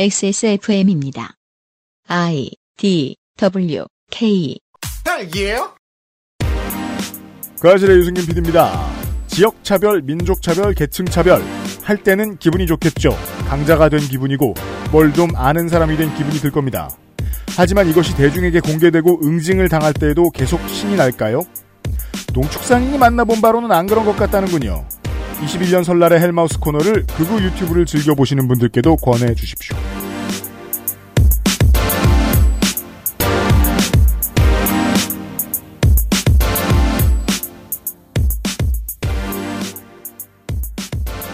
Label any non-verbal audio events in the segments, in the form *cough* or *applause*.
XSFM입니다. I D W K 딸기예요? 그 아실의 유승균 PD입니다. 지역차별, 민족차별, 계층차별. 할 때는 기분이 좋겠죠. 강자가 된 기분이고, 뭘 좀 아는 사람이 된 기분이 들 겁니다. 하지만 이것이 대중에게 공개되고 응징을 당할 때에도 계속 신이 날까요? 농축산인이 만나본 바로는 안 그런 것 같다는군요. 21년 설날의 헬마우스 코너를 극우 유튜브를 즐겨보시는 분들께도 권해 주십시오.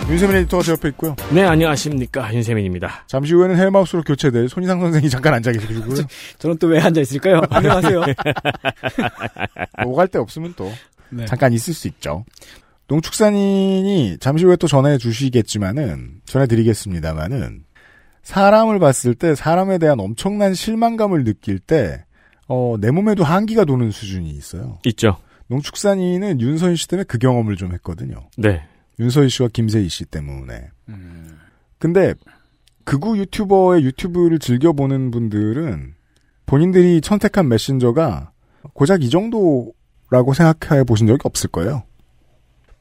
윤세민 에디터가 제 옆에 있고요. 네, 안녕하십니까. 윤세민입니다. 잠시 후에는 헬마우스로 교체될 손희상 선생이 잠깐 앉아 계시고요. 저는 또 왜 앉아 있을까요? 안녕하세요. *laughs* 오갈 데 없으면 또 네. 잠깐 있을 수 있죠. 농축산인이 잠시 후에 또 전해 주시겠지만은 전해 드리겠습니다만은 사람을 봤을 때 사람에 대한 엄청난 실망감을 느낄 때 어, 내 몸에도 한기가 도는 수준이 있어요. 있죠. 농축산인은 윤서희 씨 때문에 그 경험을 좀 했거든요. 네. 윤서희 씨와 김세희 씨 때문에. 근데 극우 유튜버의 유튜브를 즐겨보는 분들은 본인들이 선택한 메신저가 고작 이 정도라고 생각해 보신 적이 없을 거예요.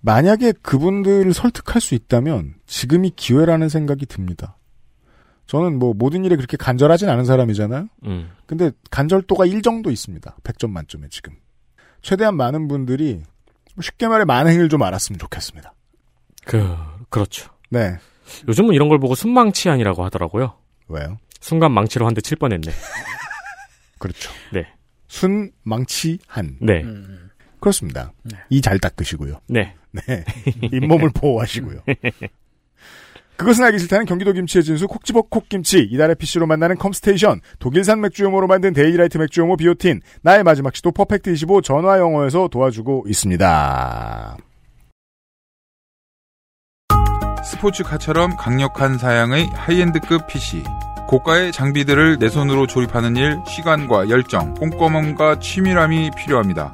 만약에 그분들을 설득할 수 있다면 지금이 기회라는 생각이 듭니다. 저는 뭐 모든 일에 그렇게 간절하진 않은 사람이잖아요. 음. 근데 간절도가 1 정도 있습니다. 100점 만점에 지금. 최대한 많은 분들이 쉽게 말해 만행을 좀 알았으면 좋겠습니다. 그, 그렇죠. 네. 요즘은 이런 걸 보고 순망치안이라고 하더라고요. 왜요? 순간 망치로 한 대 칠 뻔했네. *laughs* 그렇죠. 네. 순, 망치, 한. 네. 음. 그렇습니다. 네. 이 잘 닦으시고요. 네. 네. 잇몸을 보호하시고요. 그것은 알기 싫다는 경기도 김치의 진수 콕지버 콕김치 이달의 PC로 만나는 컴스테이션 독일산 맥주효모로 만든 데일리라이트 맥주효모 비오틴 나의 마지막 시도 퍼펙트 25 전화 영어에서 도와주고 있습니다. 스포츠카처럼 강력한 사양의 high-end급 PC. 고가의 장비들을 내 손으로 조립하는 일, 시간과 열정, 꼼꼼함과 치밀함이 필요합니다.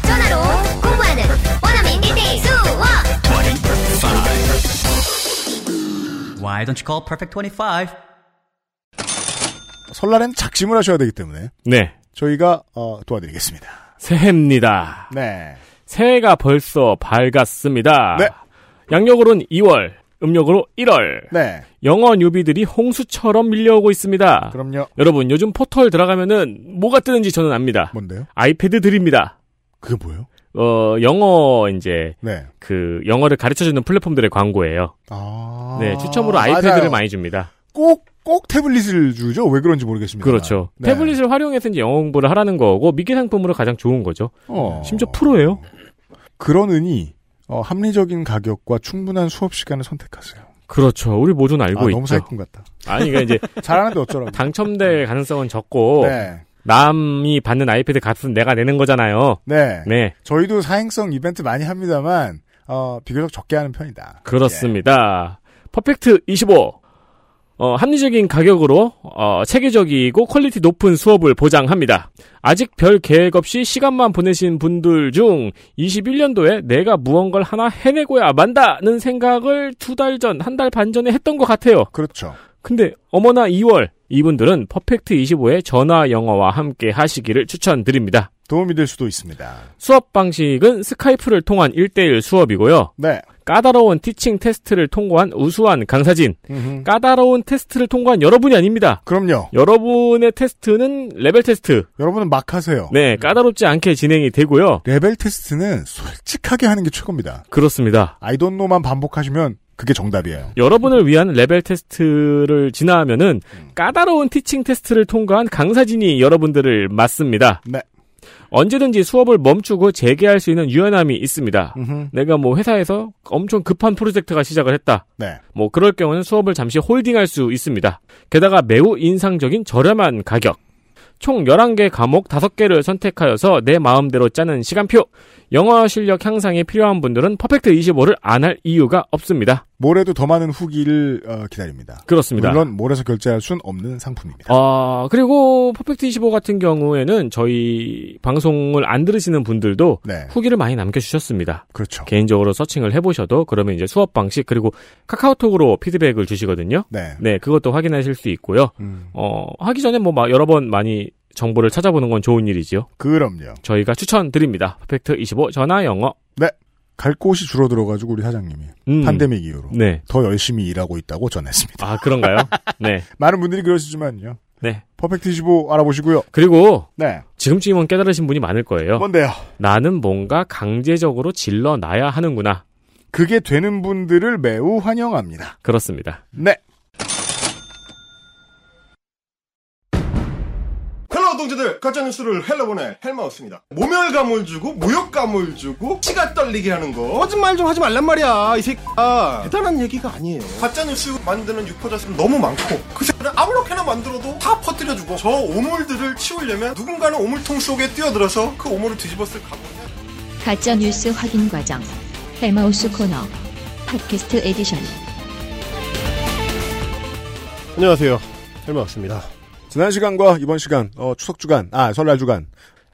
Why don't you call Perfect 25? 설날엔 작심을 하셔야 되기 때문에 네. 저희가 어, 도와드리겠습니다. 새해입니다. 네. 새해가 벌써 밝았습니다. 네. 양력으로는 2월, 음력으로 1월. 네. 영어 뉴비들이 홍수처럼 밀려오고 있습니다. 그럼요. 여러분, 요즘 포털 들어가면은 뭐가 뜨는지 저는 압니다. 뭔데요? 아이패드 드립니다. 그게 뭐예요? 어, 영어 이제 네. 그 영어를 가르쳐 주는 플랫폼들의 광고예요. 아. 네, 추첨으로 아이패드를 맞아요. 많이 줍니다. 꼭, 꼭 태블릿을 주죠? 왜 그런지 모르겠습니다. 그렇죠. 네. 태블릿을 활용해서 이제 영어 공부를 하라는 거고 미기 상품으로 가장 좋은 거죠. 어. 심지어 프로예요. 그러느니, 어, 합리적인 가격과 충분한 수업 시간을 선택하세요. 그렇죠. 우리 모두는 알고 아, 있죠. 너무 사기꾼 같다. 아니, 그러니까 이제 *laughs* 잘하는데 어쩌라고. 당첨될 가능성은 적고 네. 남이 받는 아이패드 값은 내가 내는 거잖아요. 네. 네, 저희도 사행성 이벤트 많이 합니다만, 어, 비교적 적게 하는 편이다. 그렇습니다. 퍼펙트 25. 어, 합리적인 가격으로 어, 체계적이고 quality 높은 수업을 보장합니다. 아직 별 계획 없이 시간만 보내신 분들 중 21년도에 내가 무언가를 하나 해내고야 만다는 생각을 두 달 전, 한 달 반 전에 했던 것 같아요. 그렇죠. 근데 어머나 2월 이분들은 퍼펙트 25의 전화 영어와 함께 하시기를 추천드립니다. 도움이 될 수도 있습니다. 수업 방식은 스카이프를 통한 1대1 수업이고요. 네. 까다로운 teaching 테스트를 통과한 우수한 강사진. 음흠. 까다로운 테스트를 통과한 여러분이 아닙니다. 그럼요. 여러분의 테스트는 레벨 테스트. 여러분은 막 하세요. 네, 까다롭지 않게 진행이 되고요. 레벨 테스트는 솔직하게 하는 게 최고입니다. 그렇습니다. 아이돈노만 반복하시면 그게 정답이에요. 여러분을 위한 레벨 테스트를 지나면은 까다로운 teaching 테스트를 통과한 강사진이 여러분들을 맞습니다. 네. 언제든지 수업을 멈추고 재개할 수 있는 유연함이 있습니다. 음흠. 내가 뭐 회사에서 엄청 급한 프로젝트가 시작을 했다. 네. 뭐 그럴 경우는 수업을 잠시 홀딩할 수 있습니다. 게다가 매우 인상적인 저렴한 가격. 총 11개 과목 5개를 선택하여서 내 마음대로 짜는 시간표. 영어 실력 향상에 필요한 분들은 퍼펙트 25를 안 할 이유가 없습니다. 모레도 더 많은 후기를 어, 기다립니다. 그렇습니다. 물론 몰에서 결제할 순 없는 상품입니다. 아, 그리고 퍼펙트 25 같은 경우에는 저희 방송을 안 들으시는 분들도 네. 후기를 많이 남겨주셨습니다. 그렇죠. 개인적으로 searching을 해보셔도 그러면 이제 수업 방식 그리고 카카오톡으로 피드백을 주시거든요. 네. 네, 그것도 확인하실 수 있고요. 음, 어, 하기 전에 뭐막 여러 번 많이 정보를 찾아보는 건 좋은 일이지요. 그럼요. 저희가 추천드립니다. 퍼펙트 25 전화 영어. 갈 곳이 줄어들어가지고 우리 사장님이 음. 팬데믹 이후로 네. 더 열심히 일하고 있다고 전했습니다. 아, 그런가요? *laughs* 네. 많은 분들이 그러시지만요. 네. 퍼펙트 25 알아보시고요. 그리고 네. 지금쯤은 깨달으신 분이 많을 거예요. 뭔데요? 나는 뭔가 강제적으로 질러 놔야 하는구나. 그게 되는 분들을 매우 환영합니다. 그렇습니다. 네. Hello 동지들 가짜뉴스를 hell로 보내 헬마우스입니다. 모멸감을 주고 모욕감을 주고 치가 떨리게 하는 거. 거짓말 좀 하지 말란 말이야 이 새끼야. 대단한 얘기가 아니에요. 가짜뉴스 만드는 유포자수는 너무 많고 그 새끼를 아무렇게나 만들어도 다 퍼뜨려주고 저 오물들을 치우려면 누군가는 오물통 속에 뛰어들어서 그 오물을 뒤집었을 각오냐 가짜 뉴스 확인 과정. 헬마우스 코너. 팟캐스트 에디션. 안녕하세요. 헬마우스입니다 지난 시간과 이번 시간, 어, 추석 주간, 아, 설날 주간.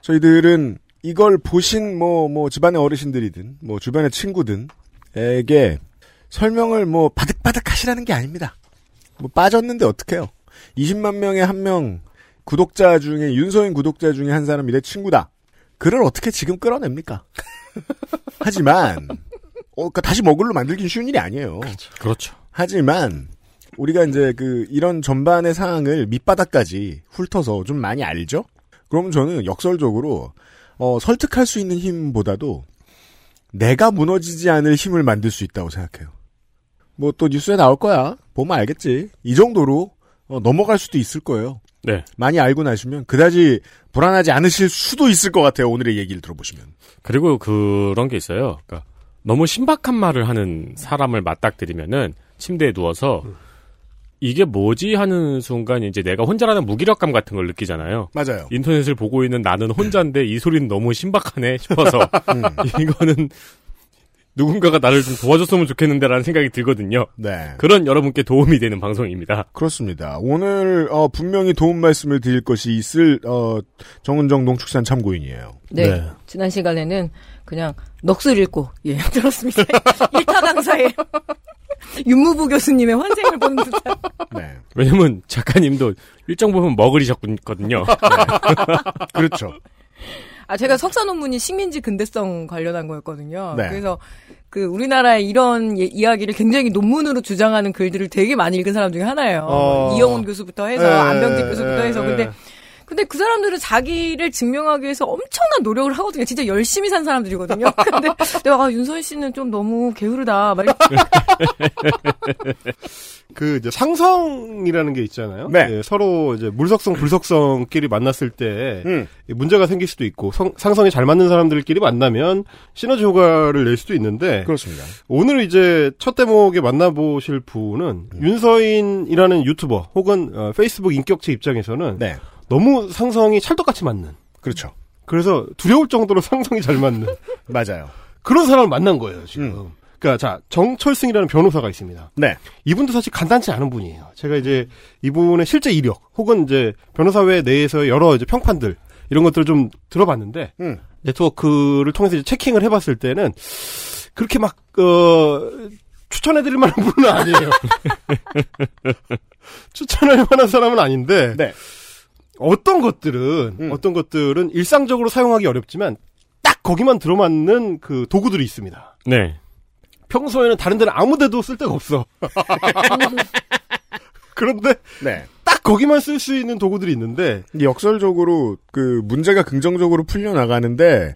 저희들은 이걸 보신 뭐, 뭐, 집안의 어르신들이든, 뭐, 주변의 친구든 에게 설명을 뭐, 바득바득 하시라는 게 아닙니다. 뭐, 빠졌는데 어떡해요. 20만 명에 한 명, 구독자 중에, 윤서인 구독자 중에 한 사람이 내 친구다. 그를 어떻게 지금 끌어냅니까? *laughs* 하지만, 어, 그니까 다시 먹을로 만들긴 쉬운 일이 아니에요. 그렇죠. 하지만 우리가 이제 그 이런 전반의 사항을 밑바닥까지 훑어서 좀 많이 알죠? 그러면 저는 역설적으로 어, 설득할 수 있는 힘보다도 내가 무너지지 않을 힘을 만들 수 있다고 생각해요. 뭐 또 뉴스에 나올 거야. 보면 알겠지. 이 정도로 어, 넘어갈 수도 있을 거예요. 네. 많이 알고 나시면 그다지 불안하지 않으실 수도 있을 것 같아요. 오늘의 얘기를 들어보시면. 그리고 그런 게 있어요. 그러니까 너무 신박한 말을 하는 사람을 맞닥뜨리면은 침대에 누워서 이게 뭐지 하는 순간 이제 내가 혼자라는 무기력감 같은 걸 느끼잖아요. 맞아요. 인터넷을 보고 있는 나는 혼자인데 이 소리는 너무 신박하네 싶어서 *laughs* 음. 이거는 누군가가 나를 좀 도와줬으면 좋겠는데라는 생각이 들거든요. 네. 그런 여러분께 도움이 되는 방송입니다. 그렇습니다. 오늘 어, 분명히 도움 말씀을 드릴 것이 있을 어, 정은정 농축산 참고인이에요. 네. 네. 지난 시간에는 그냥 넋을 잃고 예 *laughs* 들었습니다. 일타 강사의 *laughs* 윤무부 교수님의 환생을 보는 듯한. 네, 왜냐면 작가님도 일정 부분 먹으리셨거든요. *laughs* 그렇죠. 아 제가 석사 논문이 식민지 근대성 관련한 거였거든요. 네. 그래서 그 우리나라의 이런 예- 이야기를 굉장히 논문으로 주장하는 글들을 되게 많이 읽은 사람 중에 하나예요. 어. 이영훈 교수부터 해서 예, 안병직 예, 교수부터 해서 예, 근데 예. 근데 그 사람들은 자기를 증명하기 위해서 엄청난 노력을 하거든요. 진짜 열심히 산 사람들이거든요. *laughs* 근데 내가 아, 윤선 씨는 좀 너무 게으르다. 막 *laughs* 그 이제 상성이라는 게 있잖아요. 네. 예, 서로 이제 물속성 불속성끼리 만났을 때 음. 이 문제가 생길 수도 있고 성- 상성이 잘 맞는 사람들끼리 만나면 시너지 효과를 낼 수도 있는데 그렇습니다. 오늘 이제 첫 대목에 만나보실 분은 윤서인이라는 유튜버 혹은 어, 페이스북 인격체 입장에서는 네, 너무 상성이 찰떡같이 맞는 그렇죠. 그래서 두려울 정도로 상성이 잘 맞는 *laughs* 맞아요. 그런 사람을 만난 거예요 지금. 그러니까 자 정철승이라는 변호사가 있습니다. 네, 이분도 사실 간단치 않은 분이에요. 제가 이제 이분의 실제 이력 혹은 이제 변호사회 내에서 여러 이제 평판들 이런 것들을 좀 들어봤는데 음. 네트워크를 통해서 이제 체킹을 해봤을 때는 그렇게 막 어, 추천해드릴 만한 분은 아니에요. *laughs* 추천할 만한 사람은 아닌데 네, 어떤 것들은 음. 어떤 것들은 일상적으로 사용하기 어렵지만 딱 거기만 들어맞는 그 도구들이 있습니다. 네. 평소에는 다른 데는 아무 데도 쓸 데가 없어. *laughs* 그런데 네. 딱 거기만 쓸 수 있는 도구들이 있는데 역설적으로 그 문제가 긍정적으로 풀려 나가는데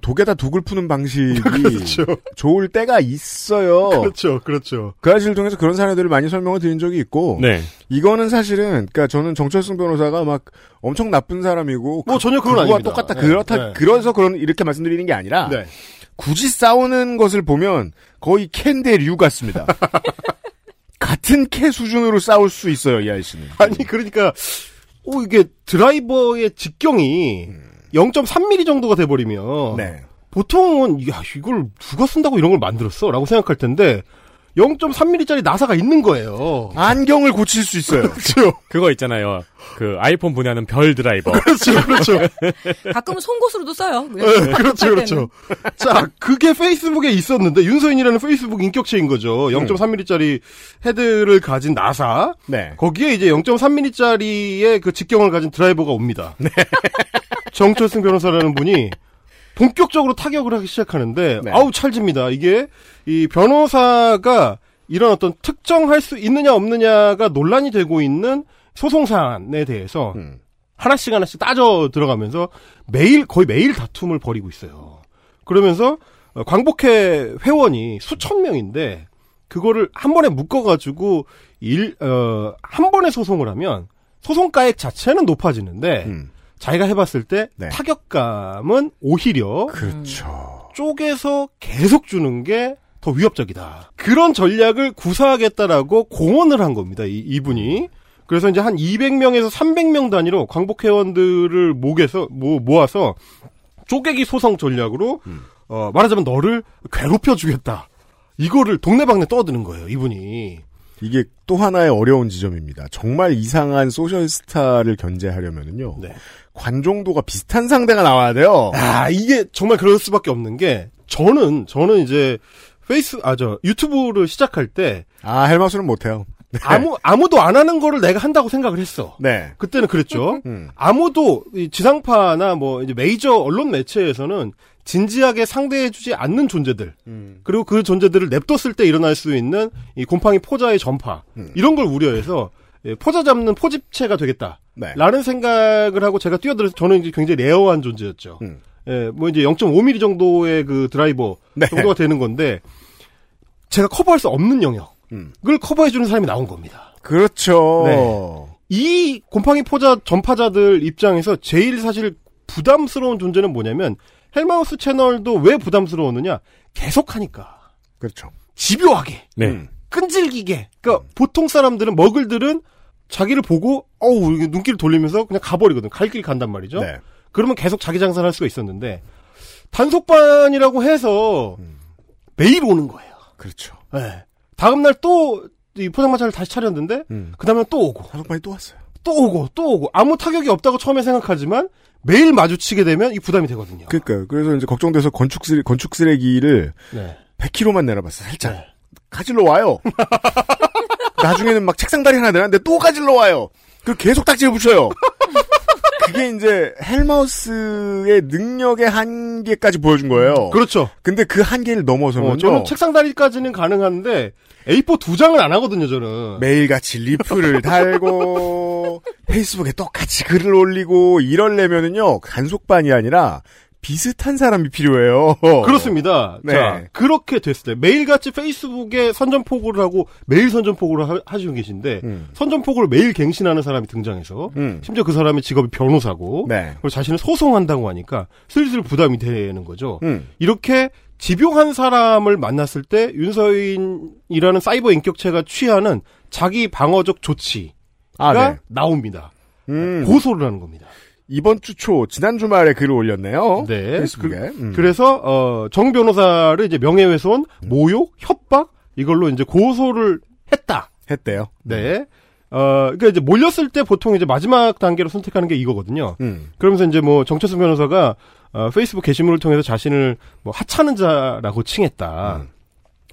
독에다 독을 푸는 방식이 *laughs* 그렇죠. 좋을 때가 있어요. 그렇죠, 그렇죠. 그 사실을 통해서 그런 사례들을 많이 설명을 드린 적이 있고 네. 이거는 사실은 그러니까 저는 정철승 변호사가 막 엄청 나쁜 사람이고 뭐 전혀 그건 아닙니다. 똑같다 네, 그렇다 네. 그래서 그런 이렇게 말씀드리는 게 아니라 네. 굳이 싸우는 것을 보면 거의 캔데 류 같습니다. *laughs* 같은 캐 수준으로 싸울 수 있어요 이 아저씨는. 아니 그러니까 오 이게 드라이버의 직경이 0.3mm 정도가 돼버리면 네. 보통은 야 이걸 누가 쓴다고 이런 걸 만들었어라고 생각할 텐데 0.3mm짜리 나사가 있는 거예요. 안경을 고칠 수 있어요. *laughs* 그렇죠, 그거 있잖아요. 그 아이폰 분해하는 별 드라이버. *laughs* 그렇죠, 그렇죠. 가끔은 송곳으로도 써요. 네, 그렇죠, 그렇죠. 자, 그게 페이스북에 있었는데 윤서인이라는 페이스북 인격체인 거죠. 0.3mm짜리 헤드를 가진 나사. 네. 거기에 이제 0.3mm짜리의 그 직경을 가진 드라이버가 옵니다. *laughs* 정철승 변호사라는 분이 본격적으로 타격을 하기 시작하는데 네. 아우 찰집니다. 이게 이 변호사가 이런 어떤 특정할 수 있느냐 없느냐가 논란이 되고 있는 소송 사안에 대해서 음. 하나씩 하나씩 따져 들어가면서 매일 거의 매일 다툼을 벌이고 있어요. 그러면서 어, 광복회 회원이 수천 명인데 그거를 한 번에 묶어가지고 일, 어, 한 번에 소송을 하면 소송가액 자체는 높아지는데 음. 자기가 해봤을 때 네. 타격감은 오히려 그렇죠. 쪼개서 계속 주는 게 더 위협적이다. 그런 전략을 구사하겠다라고 공언을 한 겁니다. 이, 이분이. 그래서 이제 한 200명에서 300명 단위로 광복 회원들을 모개서 모, 모아서 쪼개기 소송 전략으로 어, 말하자면 너를 괴롭혀 주겠다. 이거를 동네방네 떠드는 거예요. 이분이. 이게 또 하나의 어려운 지점입니다. 정말 이상한 social 스타를 견제하려면은요. 네. 관종도가 비슷한 상대가 나와야 돼요. 아, 이게 정말 그럴 수밖에 없는 게 저는 저는 이제 페이스 아 저 유튜브를 시작할 때 아, 헬마우스는 못 해요. 아무 아무도 안 하는 거를 내가 한다고 생각을 했어. 네. 그때는 그랬죠. 음. 아무도 이 지상파나 뭐 이제 메이저 언론 매체에서는 진지하게 상대해주지 않는 존재들 음. 그리고 그 존재들을 냅뒀을 때 일어날 수 있는 이 곰팡이 포자의 전파 음. 이런 걸 우려해서 예, 포자 잡는 포집체가 되겠다. 네. 라는 생각을 하고 제가 뛰어들어서 저는 이제 굉장히 rare한 존재였죠. 음. 예, 뭐 이제 0.5mm 정도의 그 드라이버 네. 정도가 되는 건데 제가 커버할 수 없는 영역을 음. 커버해주는 사람이 나온 겁니다. 그렇죠. 네. 이 곰팡이 포자 전파자들 입장에서 제일 사실 부담스러운 존재는 뭐냐면 헬마우스 채널도 왜 부담스러웠느냐 계속 하니까 그렇죠. 집요하게 네. 음. 끈질기게 그러니까 보통 사람들은 머글들은 자기를 보고 어우 눈길 돌리면서 그냥 가버리거든 갈 길 간단 말이죠 네. 그러면 계속 자기 장사를 할 수가 있었는데 단속반이라고 해서 음. 매일 오는 거예요 그렇죠. 네. 다음 날 또이 포장마차를 다시 차렸는데 음. 그 다음에 또 오고 단속반이 또 왔어요. 또 오고 또 오고 아무 타격이 없다고 처음에 생각하지만 매일 마주치게 되면 이 부담이 되거든요. 그러니까요. 그래서 이제 걱정돼서 건축 쓰레, 건축 쓰레기를 네. 100kg만 내려봤어요. 살짝. 네. 가질러 와요. *laughs* 나중에는 막 책상 다리 하나 내놨는데 또 가질러 와요. 그 계속 딱지를 붙여요. 그게 이제 헬마우스의 능력의 한계까지 보여준 거예요. 그렇죠. 근데 그 한계를 넘어서면요. 어, 저는 책상 다리까지는 가능한데 A4 두 장을 안 하거든요. 저는. 매일같이 리플을 *laughs* 달고 페이스북에 똑같이 글을 올리고 이럴려면은요 단속반이 아니라 비슷한 사람이 필요해요. 그렇습니다. 네. 자 그렇게 됐을 때 매일같이 페이스북에 선전포고를 하고 매일 선전포고를 하, 하시고 계신데 음. 선전포고를 매일 갱신하는 사람이 등장해서 음. 심지어 그 사람의 직업이 변호사고 네. 그리고 자신을 소송한다고 하니까 슬슬 부담이 되는 거죠. 음. 이렇게 집요한 사람을 만났을 때 윤서인이라는 사이버 인격체가 취하는 자기 방어적 조치가 아, 네. 나옵니다. 음. 고소를 하는 겁니다. 이번 주 초 지난 주말에 글을 올렸네요. 네. 페이스북에. 그, 음. 그 래서 어, 정 변호사를 이제 명예훼손, 모욕, 협박 이걸로 이제 고소를 했다. 했대요. 네. 어, 그러니까 이제 몰렸을 때 보통 이제 마지막 단계로 선택하는 게 이거거든요. 음. 그러면서 이제 뭐 정철수 변호사가 어, 페이스북 게시물을 통해서 자신을 뭐 하찮은 자라고 칭했다. 음.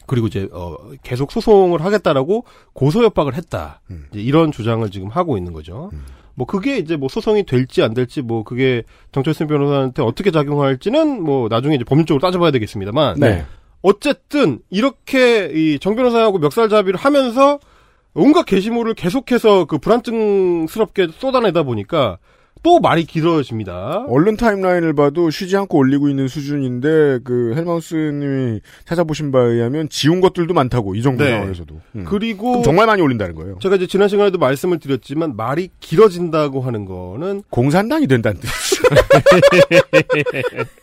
그리고 이제 어, 계속 소송을 하겠다라고 고소 협박을 했다. 음. 이런 주장을 지금 하고 있는 거죠. 뭐 그게 이제 뭐 소송이 될지 안 될지 뭐 그게 정철수 변호사한테 어떻게 작용할지는 뭐 나중에 이제 법률적으로 따져봐야 되겠습니다만 네. 어쨌든 이렇게 이 정 변호사하고 멱살잡이를 하면서 온갖 게시물을 계속해서 그 불안증스럽게 쏟아내다 보니까 또 말이 길어집니다. 언론 타임라인을 봐도 쉬지 않고 올리고 있는 수준인데 그 헬마우스님이 찾아보신 바에 의하면 지운 것들도 많다고 이 정도 네. 상황에서도. 음. 그리고 정말 많이 올린다는 거예요. 제가 이제 지난 시간에도 말씀을 드렸지만 말이 길어진다고 하는 거는 공산당이 된다는 뜻이죠. *laughs*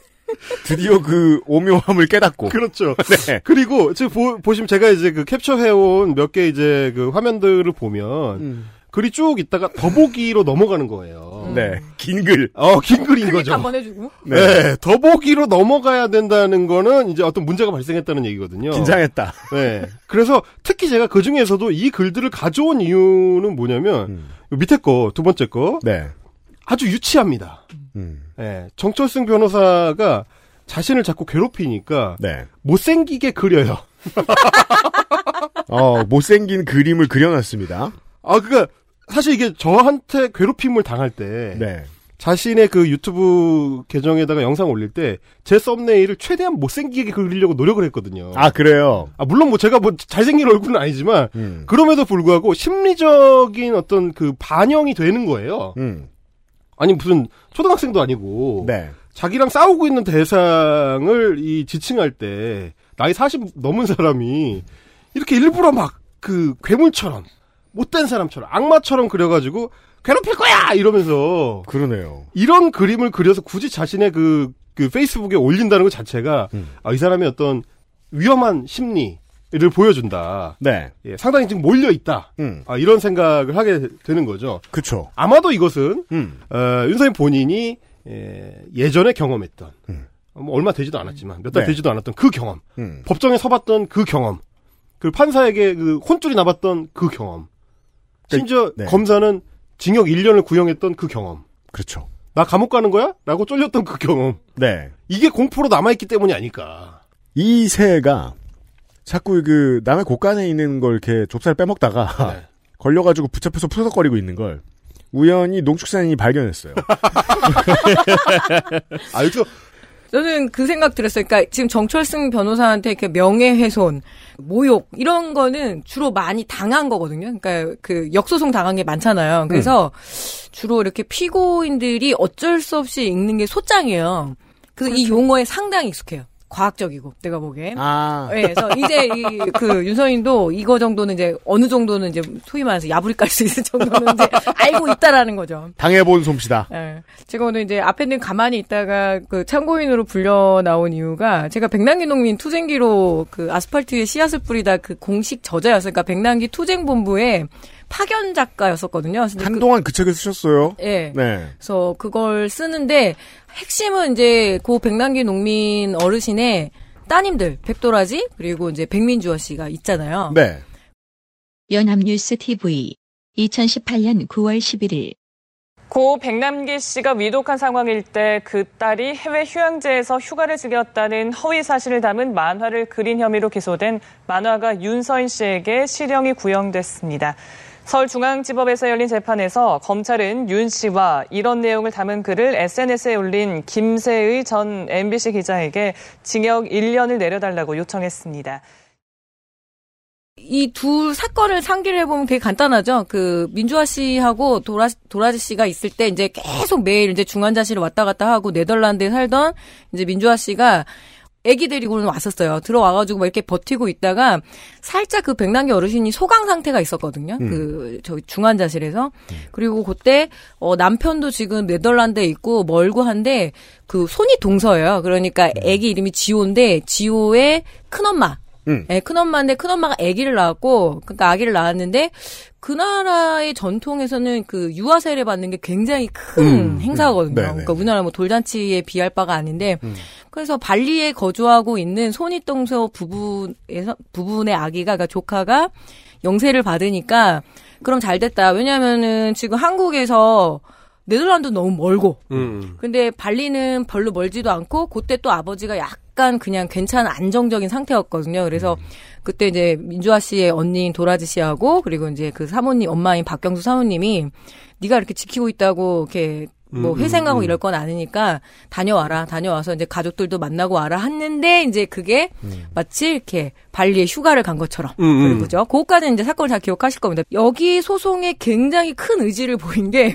드디어 그 오묘함을 깨닫고. 그렇죠. *laughs* 네. 그리고 지금 보, 시면 제가 이제 그 캡처해온 몇 개 이제 그 화면들을 보면 음. 글이 쭉 있다가 더보기로 넘어가는 거예요. 네. 긴 글. 어, 긴 글인 거죠. 한번 해주고. 네. 더보기로 넘어가야 된다는 거는 이제 어떤 문제가 발생했다는 얘기거든요. 긴장했다. 네. 그래서 특히 제가 그 중에서도 이 글들을 가져온 이유는 뭐냐면 음. 밑에 거, 두 번째 거 네. 아주 유치합니다. 음. 네. 정철승 변호사가 자신을 자꾸 괴롭히니까 네. 못생기게 그려요. *laughs* 어, 못생긴 그림을 그려놨습니다. 아, 그니까, 사실 이게 저한테 괴롭힘을 당할 때, 네. 자신의 그 유튜브 계정에다가 영상 올릴 때, 제 썸네일을 최대한 못생기게 그리려고 노력을 했거든요. 아, 그래요? 아, 물론 뭐 제가 뭐 잘생긴 얼굴은 아니지만, 음. 그럼에도 불구하고 심리적인 어떤 그 반영이 되는 거예요. 음. 아니, 무슨 초등학생도 아니고, 네. 자기랑 싸우고 있는 대상을 이 지칭할 때, 나이 40 넘은 사람이, 이렇게 일부러 막, 그, 괴물처럼, 못된 사람처럼, 악마처럼 그려가지고, 괴롭힐 거야! 이러면서, 그러네요. 이런 그림을 그려서 굳이 자신의 그, 그 페이스북에 올린다는 것 자체가, 음. 아, 이 사람의 어떤 위험한 심리 를 보여준다. 네. 예, 상당히 지금 몰려 있다. 음. 아, 이런 생각을 하게 되는 거죠. 그쵸. 아마도 이것은, 음. 어, 윤석열 본인이, 예, 예전에 경험했던, 음. 어, 뭐 얼마 되지도 않았지만, 몇달 네. 되지도 않았던 그 경험, 음. 법정에 서봤던 그 경험, 그 판사에게 그 혼쭐이 나봤던 그 경험, 심지어 네. 검사는 징역 1년을 구형했던 그 경험, 그렇죠. 나 감옥 가는 거야? 라고 쫄렸던 그 경험. 네. 이게 공포로 남아있기 때문이 아닐까. 이 새가 자꾸 그 남의 곳간에 있는 걸 이렇게 좁쌀 빼먹다가 네. *laughs* 걸려가지고 붙잡혀서 푸석거리고 있는 걸 우연히 농축산인이 발견했어요. *laughs* 아, 여기서 저는 그 생각 들었어요. 그러니까 지금 정철승 변호사한테 이렇게 명예훼손, 모욕 이런 거는 주로 많이 당한 거거든요. 그러니까 그 역소송 당한 게 많잖아요. 그래서 주로 이렇게 피고인들이 어쩔 수 없이 읽는 게 소장이에요. 그래서 이 용어에 상당히 익숙해요. 과학적이고 내가 보기엔. 아. 네, 그래서 이제 이 그 윤서인도 이거 정도는 이제 어느 정도는 이제 소위 말해서 야부리 깔 수 있을 정도는 이제 *laughs* 알고 있다라는 거죠. 당해본 솜씨다. 예. 제가 오늘 이제 앞에는 가만히 있다가 그 참고인으로 불려 나온 이유가 제가 백남기 농민 투쟁기로 그 아스팔트에 씨앗을 뿌리다 그 공식 저자였어요. 그러니까 백남기 투쟁본부의 파견 작가였었거든요. 이제 한동안 그 책을 쓰셨어요. 그, 예. 네. 그래서 그걸 쓰는데 핵심은 이제 고 백남기 농민 어르신의 따님들 백도라지 그리고 이제 백민주어 씨가 있잖아요. 네. 연합뉴스 TV 2018년 9월 11일 고 백남기 씨가 위독한 상황일 때 그 딸이 해외 휴양지에서 휴가를 즐겼다는 허위 사실을 담은 만화를 그린 혐의로 기소된 만화가 윤서인 씨에게 실형이 구형됐습니다. 서울중앙지법에서 열린 재판에서 검찰은 윤 씨와 이런 내용을 담은 글을 SNS에 올린 김세의 전 MBC 기자에게 징역 1년을 내려달라고 요청했습니다. 이 두 사건을 상기를 해보면 되게 간단하죠. 그 민주화 씨하고 도라 도라지 씨가 있을 때 이제 계속 매일 이제 중환자실을 왔다 갔다 하고 네덜란드에 살던 이제 민주화 씨가 애기 데리고는 왔었어요. 들어와가지고 막 이렇게 버티고 있다가 살짝 그 백남기 어르신이 소강 상태가 있었거든요. 음. 그 저기 중환자실에서 그리고 그때 어 남편도 지금 네덜란드에 있고 멀고 한데 그 손이 동서예요. 그러니까 애기 이름이 지호인데 지호의 큰 엄마 음. 예, 큰엄마인데 큰엄마가 아기를 낳았고 그러니까 아기를 낳았는데 그 나라의 전통에서는 그 유아 세례 받는 게 굉장히 큰 음, 행사거든요. 음. 네네. 그러니까 우리나라 뭐 돌잔치에 비할 바가 아닌데 그래서 발리에 거주하고 있는 손윗동서 부부에서 부분의 아기가 그러니까 조카가 영세를 받으니까 그럼 잘 됐다. 왜냐면은 지금 한국에서 네덜란드 너무 멀고 음. 근데 발리는 별로 멀지도 않고 그때 또 아버지가 약간 그냥 괜찮은 안정적인 상태였거든요. 그래서 그때 이제 민주아 씨의 언니인 도라지 씨하고 그리고 이제 그 사모님 엄마인 박경수 사모님이 네가 이렇게 지키고 있다고 이렇게 뭐 음, 회생하고 음, 음. 이럴 건 아니니까 다녀와라. 다녀와서 이제 가족들도 만나고 와라 했는데 이제 그게 마치 이렇게 발리에 휴가를 간 것처럼 음, 음. 그런 거죠. 그것까지 이제 사건을 다 기억하실 겁니다. 여기 소송에 굉장히 큰 의지를 보인 게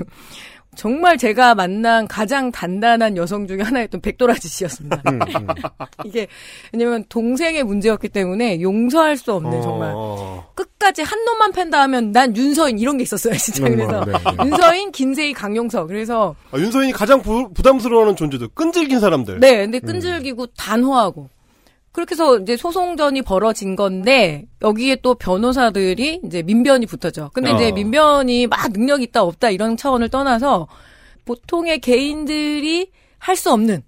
정말 제가 만난 가장 단단한 여성 중에 하나였던 백도라지 씨였습니다. 음, 음. *laughs* 이게 왜냐면 동생의 문제였기 때문에 용서할 수 없는 정말 어. 끝까지 한 놈만 팬다 하면 난 윤서인 이런 게 있었어요 진짜 음, 그래서 네, 네. 윤서인 김세희 강용석 그래서 아, 윤서인이 가장 부, 부담스러워하는 존재들. 끈질긴 사람들. 네 근데 끈질기고 단호하고 그렇게 해서 이제 소송전이 벌어진 건데 여기에 또 변호사들이 이제 민변이 붙었죠. 근데 이제 어. 민변이 막 능력 있다 없다 이런 차원을 떠나서 보통의 개인들이 할 수 없는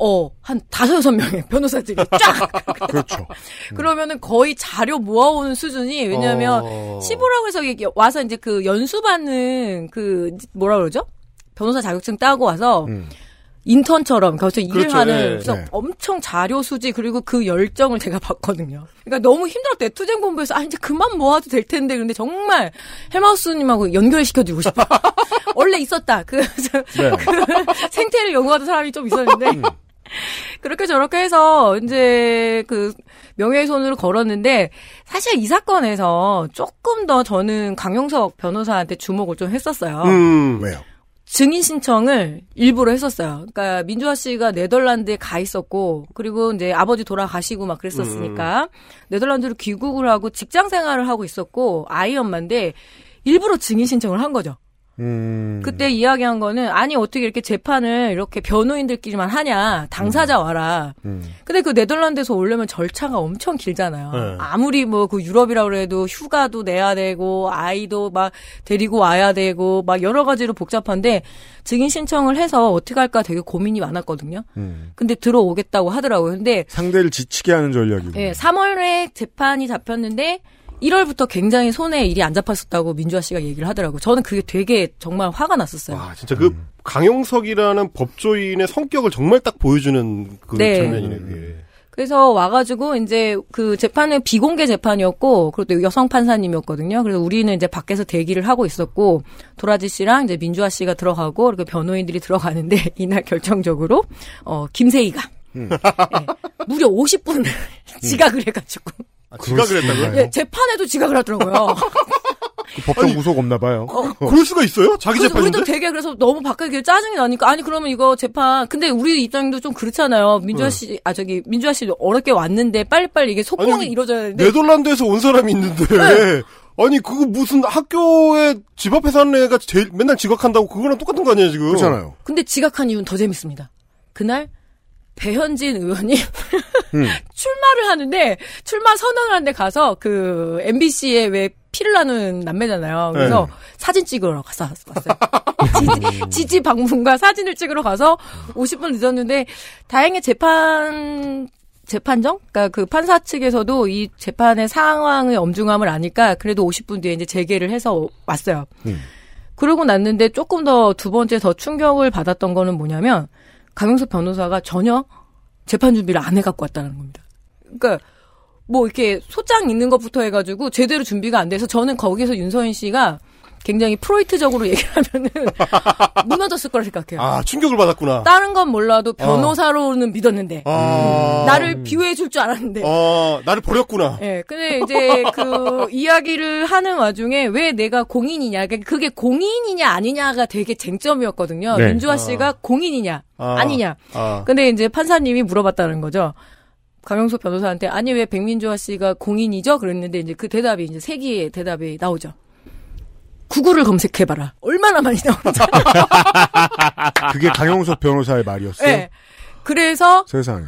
어, 한 다섯 여섯 명의 *laughs* 변호사들이 쫙! *laughs* 그렇죠. 그러면은 거의 자료 모아오는 수준이, 왜냐면, 어. 시보라고 해서 와서 이제 그 연수받는 그, 뭐라 그러죠? 변호사 자격증 따고 와서, 음. 인턴처럼 거기서 일을 그렇죠, 하는 네, 그래서 네. 엄청 자료 수지 그리고 그 열정을 제가 봤거든요. 그러니까 너무 힘들었대 투쟁 본부에서 아 이제 그만 모아도 될 텐데 근데 정말 헬마우스님하고 연결시켜주고 싶어. *laughs* 원래 있었다 그, 네. 그 생태를 연구하던 사람이 좀 있었는데 음. 그렇게 저렇게 해서 이제 그 명예훼손으로 걸었는데 사실 이 사건에서 조금 더 저는 강용석 변호사한테 주목을 좀 했었어요. 음. 왜요? 증인 신청을 일부러 했었어요. 그러니까 민주화 씨가 네덜란드에 가 있었고 그리고 이제 아버지 돌아가시고 막 그랬었으니까 네덜란드로 귀국을 하고 직장 생활을 하고 있었고 아이 엄마인데 일부러 증인 신청을 한 거죠. 음. 그때 이야기한 거는 아니 어떻게 이렇게 재판을 이렇게 변호인들끼리만 하냐 당사자 와라. 음. 근데 그 네덜란드에서 오려면 절차가 엄청 길잖아요. 네. 아무리 뭐 그 유럽이라 그래도 휴가도 내야 되고 아이도 막 데리고 와야 되고 막 여러 가지로 복잡한데 증인 신청을 해서 어떻게 할까 되게 고민이 많았거든요. 음. 근데 들어오겠다고 하더라고요. 근데 상대를 지치게 하는 전략이고. 예, 3월에 재판이 잡혔는데 1월부터 굉장히 손에 일이 안 잡혔었다고 민주화 씨가 얘기를 하더라고요. 저는 그게 되게 정말 화가 났었어요. 와, 진짜 그 강용석이라는 법조인의 성격을 정말 딱 보여주는 그 네. 장면이네, 그게. 그래서 와가지고 이제 그 재판은 비공개 재판이었고 그리고 또 여성 판사님이었거든요. 그래서 우리는 이제 밖에서 대기를 하고 있었고 도라지 씨랑 이제 민주화 씨가 들어가고 그리고 변호인들이 들어가는데 *laughs* 이날 결정적으로 어 김세희가 음. 예, 무려 50분을 *laughs* 지각을 해가지고 아, 지각을 했다고요? 예, 재판에도 지각을 하더라고요. *laughs* 그 법정 구속 없나 봐요. 그럴 수가 있어요? 자기 그래서 재판인데? 우리도 되게 그래서 너무 바뀌게 짜증이 나니까 아니 그러면 이거 재판 근데 우리 입장도 좀 그렇잖아요. 민주화 씨아 저기 민주화 씨 어렵게 왔는데 빨리빨리 이게 소통이 아니, 이루어져야 되는데 네덜란드에서 온 사람이 있는데. 네. 아니, 그거 무슨 학교에 집 앞에 사는 애가 제일 맨날 지각한다고 그거랑 똑같은 거 아니에요, 지금? 그렇잖아요. 근데 지각한 이유는 더 재밌습니다. 그날 배현진 의원이 음. 출마를 하는데 출마 선언을 하는데 가서 그 MBC에 왜 피를 나눈 남매잖아요. 그래서 네. 사진 찍으러 가서 왔어요. *laughs* 지지, 지지 방문과 사진을 찍으러 가서 50분 늦었는데 다행히 재판 재판정? 그러니까 그 판사 측에서도 이 재판의 상황의 엄중함을 아니까 그래도 50분 뒤에 이제 재개를 해서 왔어요. 음. 그러고 났는데 조금 더 두 번째 더 충격을 받았던 거는 뭐냐면 강용석 변호사가 전혀 재판 준비를 안 해갖고 왔다는 겁니다. 그러니까 뭐 이렇게 소장 있는 것부터 해가지고 제대로 준비가 안 돼서 저는 거기서 윤서인 씨가 굉장히 프로이트적으로 얘기를 하면은 *laughs* 무너졌을 거라 생각해요. 아, 충격을 받았구나. 다른 건 몰라도 변호사로는 믿었는데 아. 나를 비호해 줄 줄 알았는데 아, 나를 버렸구나. 예, 근데 이제 그 이야기를 하는 와중에 왜 내가 공인이냐, 그게 공인이냐 아니냐가 되게 쟁점이었거든요. 네. 민주화 씨가 공인이냐 아. 아니냐. 아. 근데 이제 판사님이 물어봤다는 거죠. 강영석 변호사한테 아니 왜 백민주화 씨가 공인이죠? 그랬는데 이제 그 대답이 이제 세 개의 대답이 나오죠. 구글을 검색해봐라. 얼마나 많이 나오는지. *laughs* 그게 강용석 변호사의 말이었어요. 예. 그래서 세상에.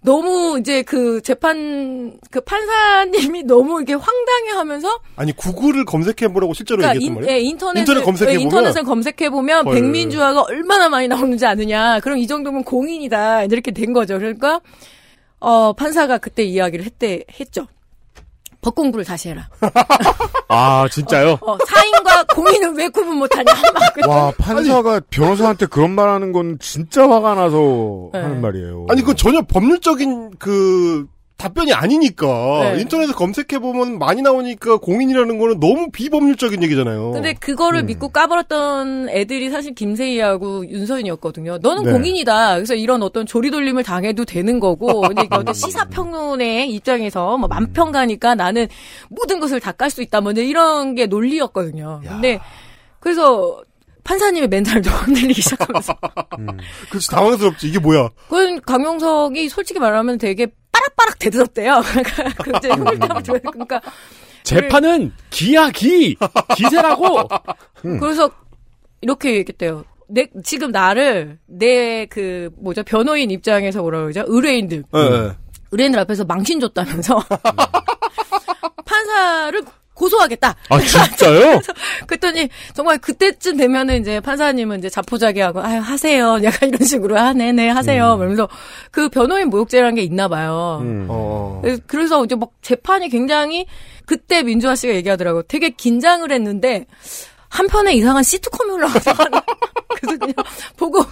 너무 이제 그 재판 그 판사님이 너무 이게 황당해하면서 아니, 구글을 검색해 보라고 실제로 그러니까 얘기했단 인, 말이에요? 예, 인터넷 인터넷 검색해 보면? 인터넷을 검색해 보면 헐. 백민주화가 얼마나 많이 나오는지 아느냐. 그럼 이 정도면 공인이다. 이렇게 된 거죠. 그러니까 어 판사가 그때 이야기를 했대 했죠. 법 공부를 다시 해라. *laughs* 아, 진짜요? 어, 사인과 공인은 왜 구분 못하냐. 와, 판사가 변호사한테 그런 말 하는 건 진짜 화가 나서 네. 하는 말이에요. 아니, 그건 전혀 법률적인 그, 답변이 아니니까 네. 인터넷에 검색해 보면 많이 나오니까 공인이라는 거는 너무 비법률적인 얘기잖아요. 근데 그거를 음. 믿고 까버렸던 애들이 사실 김세희하고 윤서인이었거든요. 너는 네. 공인이다. 그래서 이런 어떤 조리돌림을 당해도 되는 거고, *laughs* 근데 이게 어떤 시사평론의 입장에서 뭐 만평 가니까 나는 모든 것을 다 깔 수 있다. 뭐 이런 게 논리였거든요. 근데 그래서 판사님의 멘탈도 흔들리기 시작하면서. 그렇지 당황스럽지 이게 뭐야? 그건 강용석이 솔직히 말하면 되게 빠락빠락 대들었대요. *laughs* 그러니까 그 홀담을 들어야 그러니까 재판은 기야 기 기세라고. *laughs* 그래서 이렇게 얘기했대요. 내 지금 나를 내 그 뭐죠 변호인 입장에서 뭐라 그러죠 의뢰인들 예, 예. 의뢰인들 앞에서 망신 줬다면서 *laughs* 판사를 고소하겠다. 아 진짜요? *laughs* 그랬더니 정말 그때쯤 되면은 이제 판사님은 이제 자포자기하고 아유 하세요 *laughs* 약간 이런 식으로 아 네네 하세요 그러면서 그 변호인 모욕죄라는 게 있나 봐요. 어. 그래서- 그래서 이제 막 재판이 굉장히 그때 민주화 씨가 얘기하더라고. 되게 긴장을 했는데 한편에 이상한 시트콤이 올라가잖아. *laughs* 그래서 그냥 보고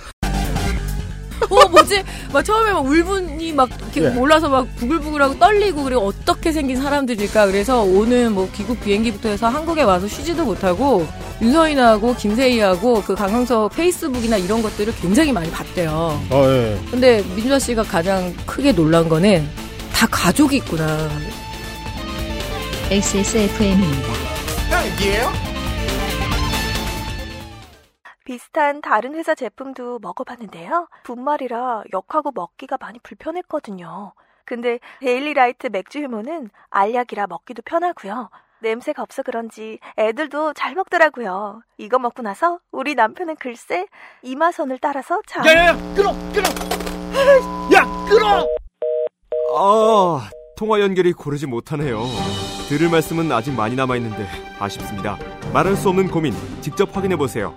어 *laughs* 뭐지? 막 처음에 막 울분이 막 이렇게 예. 올라서 막 부글부글하고 떨리고 그리고 어떻게 생긴 사람들일까? 그래서 오늘 뭐 귀국 비행기부터 해서 한국에 와서 쉬지도 못하고 윤서인하고 김세희하고 그 강형석 페이스북이나 이런 것들을 굉장히 많이 봤대요. 아, 예. 근데 민주화 씨가 가장 크게 놀란 거는 다 가족이 있구나. XSFM입니다. 비슷한 다른 회사 제품도 먹어봤는데요. 분말이라 역하고 먹기가 많이 불편했거든요. 근데 데일리라이트 맥주 효모는 알약이라 먹기도 편하고요. 냄새가 없어 그런지 애들도 잘 먹더라고요. 이거 먹고 나서 우리 남편은 글쎄 이마선을 따라서 참 야야야 끊어 끊어 야 끊어 아 통화 연결이 고르지 못하네요 들을 말씀은 아직 많이 남아 있는데 아쉽습니다 말할 수 없는 고민 직접 확인해 보세요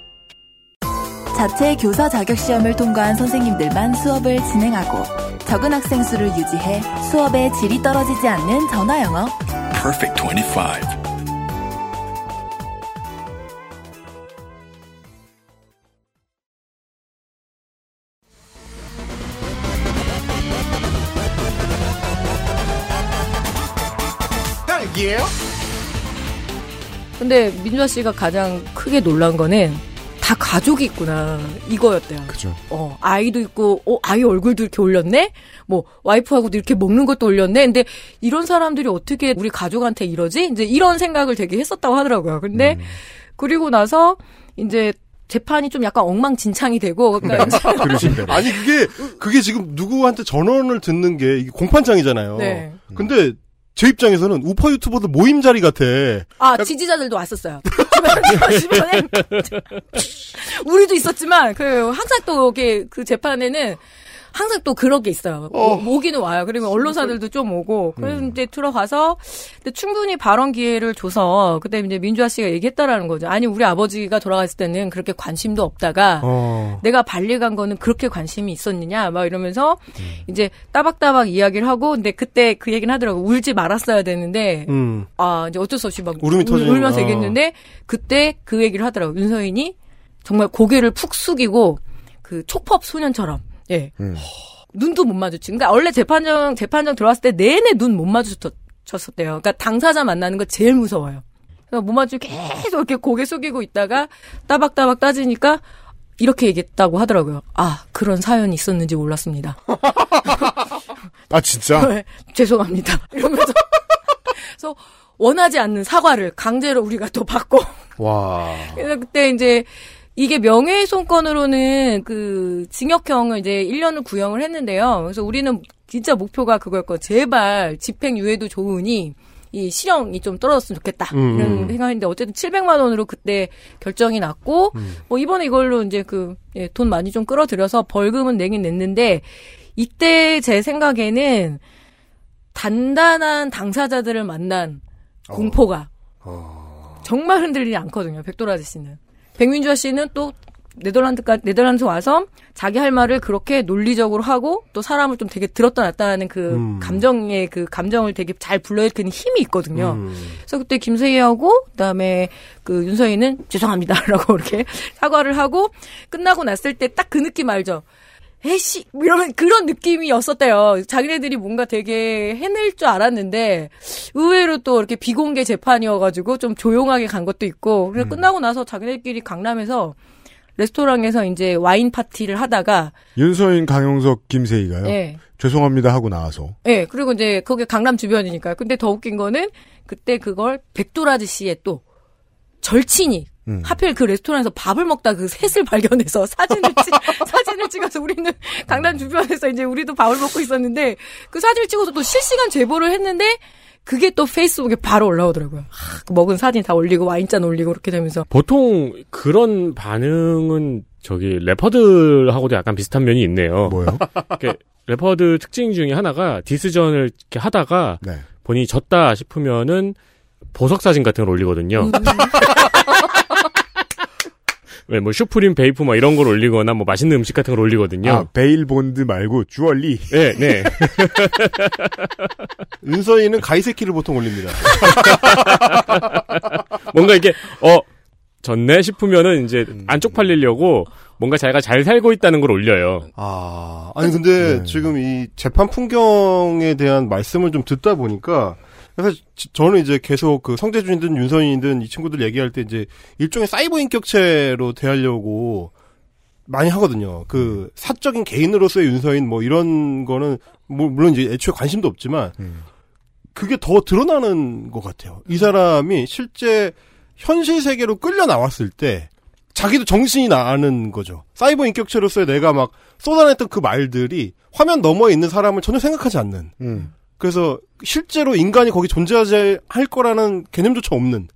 자체 교사 자격 시험을 통과한 선생님들만 수업을 진행하고 적은 학생 수를 유지해 수업의 질이 떨어지지 않는 전화 영어. Perfect 25. 딸기예요? 근데 민주화 씨가 가장 크게 놀란 거는 다 가족이 있구나 이거였대요. 그죠. 어 아이도 있고, 어 아이 얼굴도 이렇게 올렸네. 뭐 와이프하고도 이렇게 먹는 것도 올렸네. 근데 이런 사람들이 어떻게 우리 가족한테 이러지? 이제 이런 생각을 되게 했었다고 하더라고요. 근데 그리고 나서 이제 재판이 좀 약간 엉망진창이 되고 그러니까 이제 그러신대요. 아니 그게 그게 지금 누구한테 전원을 듣는 게 이게 공판장이잖아요. 네. 근데 제 입장에서는 우파 유튜버들 모임 자리 같아. 아 지지자들도 왔었어요. *laughs* 주변에 *laughs* 우리도 있었지만 그 항상 또 이게 그 재판에는 항상 또 그런 게 있어요. 어. 오- 오기는 와요. 그러면 언론사들도 좀 오고. 그래서 이제 들어가서 근데 충분히 발언 기회를 줘서 그때 이제 민주화 씨가 얘기했다라는 거죠. 아니 우리 아버지가 돌아갔을 때는 그렇게 관심도 없다가 어. 내가 발리 간 거는 그렇게 관심이 있었느냐 막 이러면서 이제 따박따박 이야기를 하고 근데 그때 그 얘기는 하더라고 울지 말았어야 되는데 음. 아 이제 어쩔 수 없이 막 울음이 울- 울면서 거. 얘기했는데 그때 그 얘기를 하더라고 윤서인이 정말 고개를 푹 숙이고 그 촉법 소년처럼 예 음. 눈도 못 마주치. 그러니까 원래 재판정 재판정 들어왔을 때 내내 눈 못 마주쳤었대요. 그러니까 당사자 만나는 거 제일 무서워요. 그러니까 못 마주 계속 이렇게 고개 숙이고 있다가 따박따박 따지니까 이렇게 얘기했다고 하더라고요. 아 그런 사연이 있었는지 몰랐습니다. 아 진짜? *laughs* 네, 죄송합니다. 이러면서 그래서 원하지 않는 사과를 강제로 우리가 또 받고 와. 그래서 그때 이제 이게 명예훼손건으로는 그 징역형을 이제 1년을 구형을 했는데요. 그래서 우리는 진짜 목표가 그거였고 제발 집행유예도 좋으니 이 실형이 좀 떨어졌으면 좋겠다. 음, 이런 음. 생각인데 어쨌든 700만 원으로 그때 결정이 났고 음. 뭐 이번에 이걸로 이제 그 예, 돈 많이 좀 끌어들여서 벌금은 내긴 냈는데 이때 제 생각에는 단단한 당사자들을 만난 공포가 정말 흔들리지 않거든요. 백돌 아저씨는. 백민주 아 씨는 또 네덜란드까 네덜란드 와서 자기 할 말을 그렇게 논리적으로 하고 또 사람을 좀 되게 들었다 놨다 하는 그 음. 감정의 그 감정을 되게 잘 불러일으키는 힘이 있거든요. 음. 그래서 그때 김세희하고 그다음에 그 윤서희는 죄송합니다라고 *laughs* 이렇게 사과를 하고 끝나고 났을 때 딱 그 느낌 알죠? 에이씨 이러면 그런 느낌이었었대요. 자기네들이 뭔가 되게 해낼 줄 알았는데 의외로 또 이렇게 비공개 재판이어가지고 좀 조용하게 간 것도 있고 그래서 끝나고 나서 자기네들끼리 강남에서 레스토랑에서 이제 와인 파티를 하다가 윤서인, 강용석, 김세희가요. 예. 죄송합니다 하고 나와서. 예, 그리고 이제 거기 강남 주변이니까. 근데 더 웃긴 거는 그때 그걸 백돌 아저씨의 또 절친이 음. 하필 그 레스토랑에서 밥을 먹다 그 셋을 발견해서 *laughs* 사진을 찍 사진을 찍어서 우리는 *laughs* 강남 주변에서 이제 우리도 밥을 먹고 있었는데 그 사진을 찍어서 또 실시간 제보를 했는데 그게 또 페이스북에 바로 올라오더라고요. 하, 그 먹은 사진 다 올리고 와인잔 올리고 그렇게 되면서 보통 그런 반응은 저기 래퍼들하고도 약간 비슷한 면이 있네요. 뭐요? *laughs* 래퍼들 특징 중에 하나가 diss전을 이렇게 하다가 네. 본인이 졌다 싶으면은 보석 사진 같은 걸 올리거든요. 음. 왜뭐 Supreme Bape 막 이런 걸 올리거나 뭐 맛있는 음식 같은 걸 올리거든요. 아, bail bond 말고 주얼리. 네, 네. 윤서인은 가이새끼를 보통 올립니다. *laughs* 뭔가 이게 어 졌네 싶으면은 이제 안 쪽팔리려고 뭔가 자기가 잘 살고 있다는 걸 올려요. 아, 아니 근데 지금 이 재판 풍경에 대한 말씀을 좀 듣다 보니까 그래서 지- 저는 이제 계속 그 성재준이든 윤선이든 이 친구들 얘기할 때 이제 일종의 사이버 인격체로 대하려고 많이 하거든요. 그 사적인 개인으로서의 윤서인 뭐 이런 거는 뭐 물론 이제 애초에 관심도 없지만 그게 더 드러나는 것 같아요. 이 사람이 실제 현실 세계로 끌려 나왔을 때 자기도 정신이 나는 거죠. 사이버 인격체로서의 내가 막 쏟아냈던 그 말들이 화면 너머에 있는 사람을 전혀 생각하지 않는. 음. 그래서 실제로 인간이 거기 존재하지 할 거라는 개념조차 없는.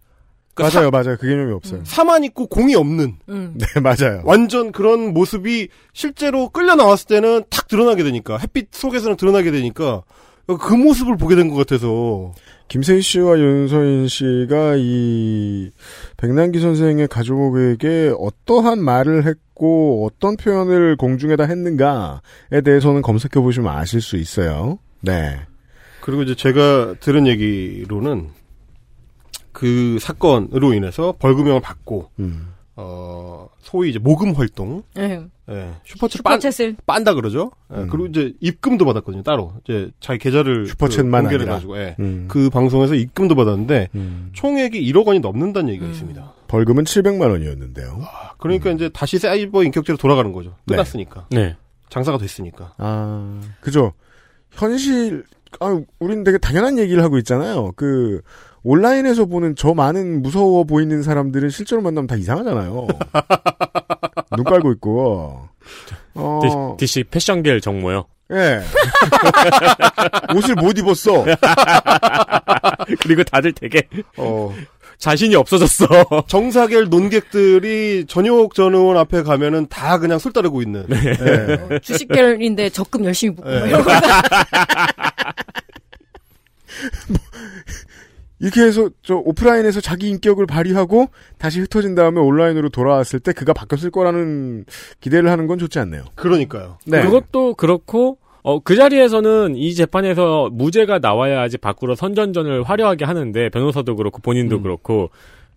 그러니까 맞아요, 맞아요. 그 개념이 없어요. 사만 있고 공이 없는. 음. 네, *laughs* 맞아요. 완전 그런 모습이 실제로 끌려 나왔을 때는 탁 드러나게 되니까 햇빛 속에서는 드러나게 되니까 그 모습을 보게 된 것 같아서 김세희 씨와 윤서인 씨가 이 백남기 선생의 가족에게 어떠한 말을 했고 어떤 표현을 공중에다 했는가에 대해서는 검색해 보시면 아실 수 있어요. 네. 그리고 이제 제가 들은 얘기로는 그 사건으로 인해서 벌금형을 받고 음. 어 소위 이제 모금 활동 예. 예, 슈퍼챗 빤, 슈퍼챗을 빤다 그러죠. 예, 음. 그리고 이제 입금도 받았거든요. 따로 이제 자기 계좌를 슈퍼챗만 그 공개를. 해가지고 예. 음. 그 방송에서 입금도 받았는데 음. 총액이 1억 원이 넘는다는 얘기가 있습니다. 벌금은 700만 원이었는데요. 그러니까 이제 다시 사이버 인격제로 돌아가는 거죠. 음. 네. 끝났으니까 네. 장사가 됐으니까. 아, 그죠. 현실, 아, 우린 되게 당연한 얘기를 하고 있잖아요. 그, 온라인에서 보는 저 많은 무서워 보이는 사람들은 실제로 만나면 다 이상하잖아요. *laughs* 눈 깔고 있고. 어, DC 패션계열 정모요. 예. 옷을 못 입었어. *laughs* 그리고 다들 되게 어. 자신이 없어졌어. *laughs* 정사결 논객들이 전효옥 전 의원 앞에 가면은 다 그냥 술 따르고 있는. 네. 예. 주식결인데 적금 열심히 예. 이런 거. 이렇게 해서 저 오프라인에서 자기 인격을 발휘하고 다시 흩어진 다음에 온라인으로 돌아왔을 때 그가 바뀌었을 거라는 기대를 하는 건 좋지 않네요. 그러니까요. 네. 그것도 그렇고 어, 그 자리에서는 이 재판에서 무죄가 나와야지 밖으로 선전전을 화려하게 하는데 변호사도 그렇고 본인도 그렇고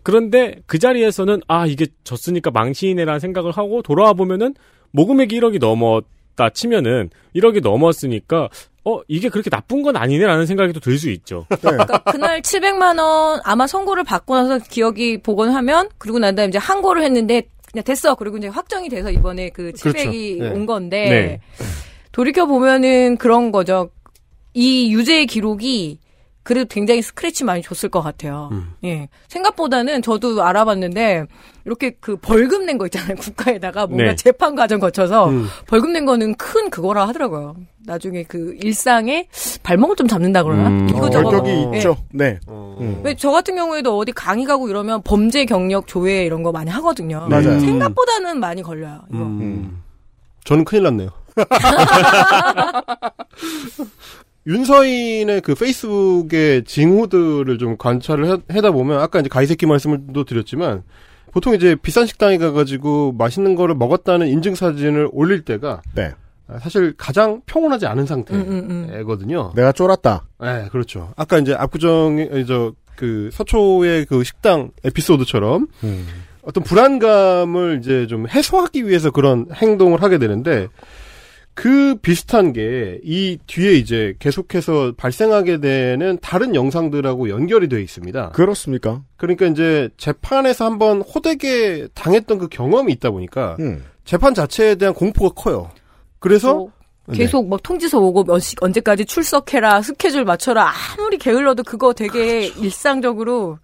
그런데 그 자리에서는 아 이게 졌으니까 망신이네라는 생각을 하고 돌아와 보면은 모금액이 1억이 넘었다 치면은 1억이 넘었으니까 어 이게 그렇게 나쁜 건 아니네라는 생각이 또 들 수 있죠. *laughs* 그러니까 그날 700만 원 아마 선고를 받고 나서 기억이 복원하면 그리고 난 다음에 이제 항고를 했는데 그냥 됐어. 그리고 이제 확정이 돼서 이번에 그 700이 그렇죠. 네. 온 건데 네. 돌이켜 보면은 그런 거죠. 이 유죄의 기록이 그래도 굉장히 스크래치 많이 줬을 것 같아요. 음. 예. 생각보다는 저도 알아봤는데 이렇게 그 벌금 낸 거 있잖아요. *laughs* 국가에다가 뭔가 네. 재판 과정 거쳐서 음. 벌금 낸 거는 큰 그거라 하더라고요. 나중에 그 일상에 발목을 좀 잡는다 그러나? 음. 이거 저거. 결격이 예. 있죠. 네. 어. 왜저 같은 경우에도 어디 강의 가고 이러면 범죄 경력 조회 이런 거 많이 하거든요. 맞아요. 생각보다는 많이 걸려요. 이거. 음. 저는 큰일 났네요. *laughs* 윤서인의 그 페이스북의 징후들을 좀 관찰을 해, 하다 보면 아까 이제 가이새끼 말씀을 또 드렸지만 보통 이제 비싼 식당에 가가지고 맛있는 거를 먹었다는 인증 사진을 올릴 때가 네. 아, 사실 가장 평온하지 않은 음, 음, 상태거든요. 내가 쫄았다. 네, 그렇죠. 아까 이제 압구정의 저그 서초의 그 식당 에피소드처럼 음. 어떤 불안감을 이제 좀 해소하기 위해서 그런 행동을 하게 되는데 그 비슷한 게 이 뒤에 이제 계속해서 발생하게 되는 다른 영상들하고 연결이 되어 있습니다. 그렇습니까? 그러니까 이제 재판에서 한번 호되게 당했던 그 경험이 있다 보니까 음. 재판 자체에 대한 공포가 커요. 그래서 뭐 계속 막 통지서 오고 몇 시, 언제까지 출석해라 스케줄 맞춰라 아무리 게을러도 그거 되게 일상적으로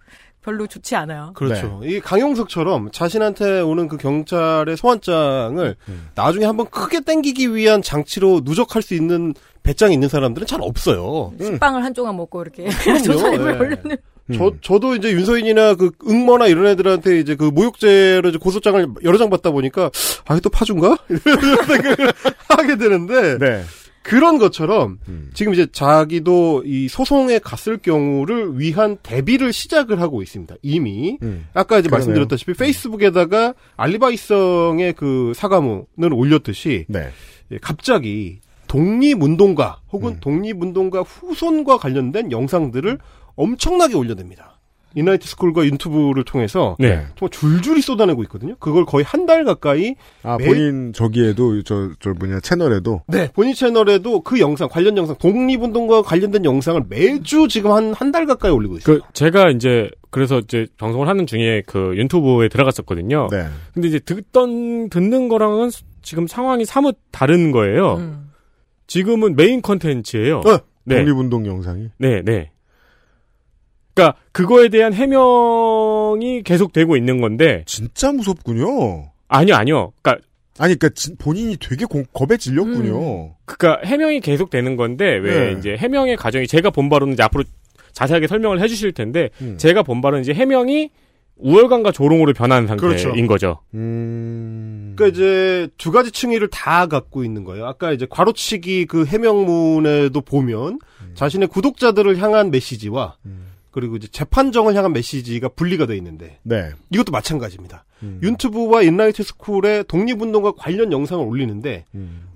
별로 좋지 않아요. 그렇죠. 이게 강용석처럼 자신한테 오는 그 경찰의 소환장을 나중에 한번 크게 땡기기 위한 장치로 누적할 수 있는 배짱이 있는 사람들은 잘 없어요. 식빵을 한 조각 먹고 이렇게 예. *laughs* 올리는 저, 저도 이제 윤서인이나 그 응모나 이런 애들한테 이제 그 모욕죄로 이제 고소장을 여러 장 받다 보니까, 아, 이게 또 파준가? *laughs* 이런 생각을 하게 되는데, 네. 그런 것처럼, 지금 이제 자기도 이 소송에 갔을 경우를 위한 대비를 시작을 하고 있습니다. 이미. 아까 이제 그러네요. 말씀드렸다시피 페이스북에다가 알리바이성의 그 사과문을 올렸듯이, 네. 예, 갑자기 독립운동가 혹은 독립운동가 후손과 관련된 영상들을 엄청나게 올려냅니다. 이나이트 스쿨과 유튜브를 통해서 네. 정말 줄줄이 쏟아내고 있거든요. 그걸 거의 한 달 가까이 아, 매- 본인 저기에도, 저, 저 뭐냐, 채널에도. 네, 본인 채널에도 그 영상, 관련 영상, 독립운동과 관련된 영상을 매주 지금 한, 한 달 가까이 올리고 있어요. 그 제가 이제 그래서 이제 방송을 하는 중에 그 유튜브에 들어갔었거든요. 네. 근데 이제 듣던 듣는 거랑은 지금 상황이 사뭇 다른 거예요. 음. 지금은 메인 컨텐츠예요. 어, 네. 독립운동 영상이. 네, 네. 그러니까 그거에 대한 해명이 계속되고 있는 건데 진짜 무섭군요. 아니요, 아니요. 그러니까 아니, 그니까, 본인이 되게 공- 겁에 질렸군요. 그러니까 해명이 계속되는 건데 왜 네. 이제 해명의 과정이 제가 본 바로는 이제 앞으로 자세하게 설명을 해 주실 텐데 음. 제가 본 바로는 이제 해명이 우월감과 조롱으로 변한 상태인 그렇죠. 거죠. 음. 그러니까 이제 두 가지 층위를 다 갖고 있는 거예요. 아까 이제 괄호치기 그 해명문에도 보면 자신의 구독자들을 향한 메시지와 그리고 이제 재판정을 향한 메시지가 분리가 돼 있는데 네. 이것도 마찬가지입니다. 유튜브와 인라이트 스쿨의 독립운동과 관련 영상을 올리는데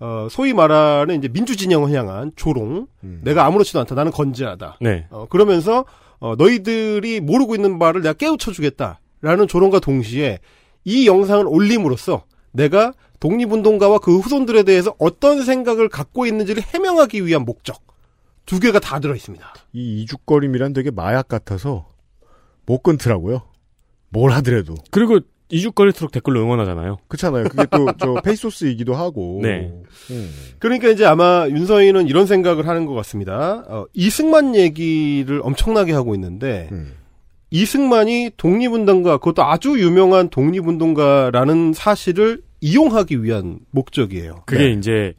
어, 소위 말하는 이제 민주진영을 향한 조롱, 내가 아무렇지도 않다, 나는 건재하다. 네. 어, 그러면서 어, 너희들이 모르고 있는 바를 내가 깨우쳐 주겠다라는 조롱과 동시에 이 영상을 올림으로써 내가 독립운동가와 그 후손들에 대해서 어떤 생각을 갖고 있는지를 해명하기 위한 목적 두 개가 다 들어 있습니다. 이 이죽거림이란 되게 마약 같아서 못 끊더라고요. 뭘 하더라도. 그리고 이죽거릴수록 댓글로 응원하잖아요. 그렇잖아요. 그게 또 *laughs* 저 페이소스이기도 하고. 네. 음. 그러니까 이제 아마 윤서인은 이런 생각을 하는 것 같습니다. 어, 이승만 얘기를 엄청나게 하고 있는데 음. 이승만이 독립운동가 그것도 아주 유명한 독립운동가라는 사실을 이용하기 위한 목적이에요. 그게 네. 이제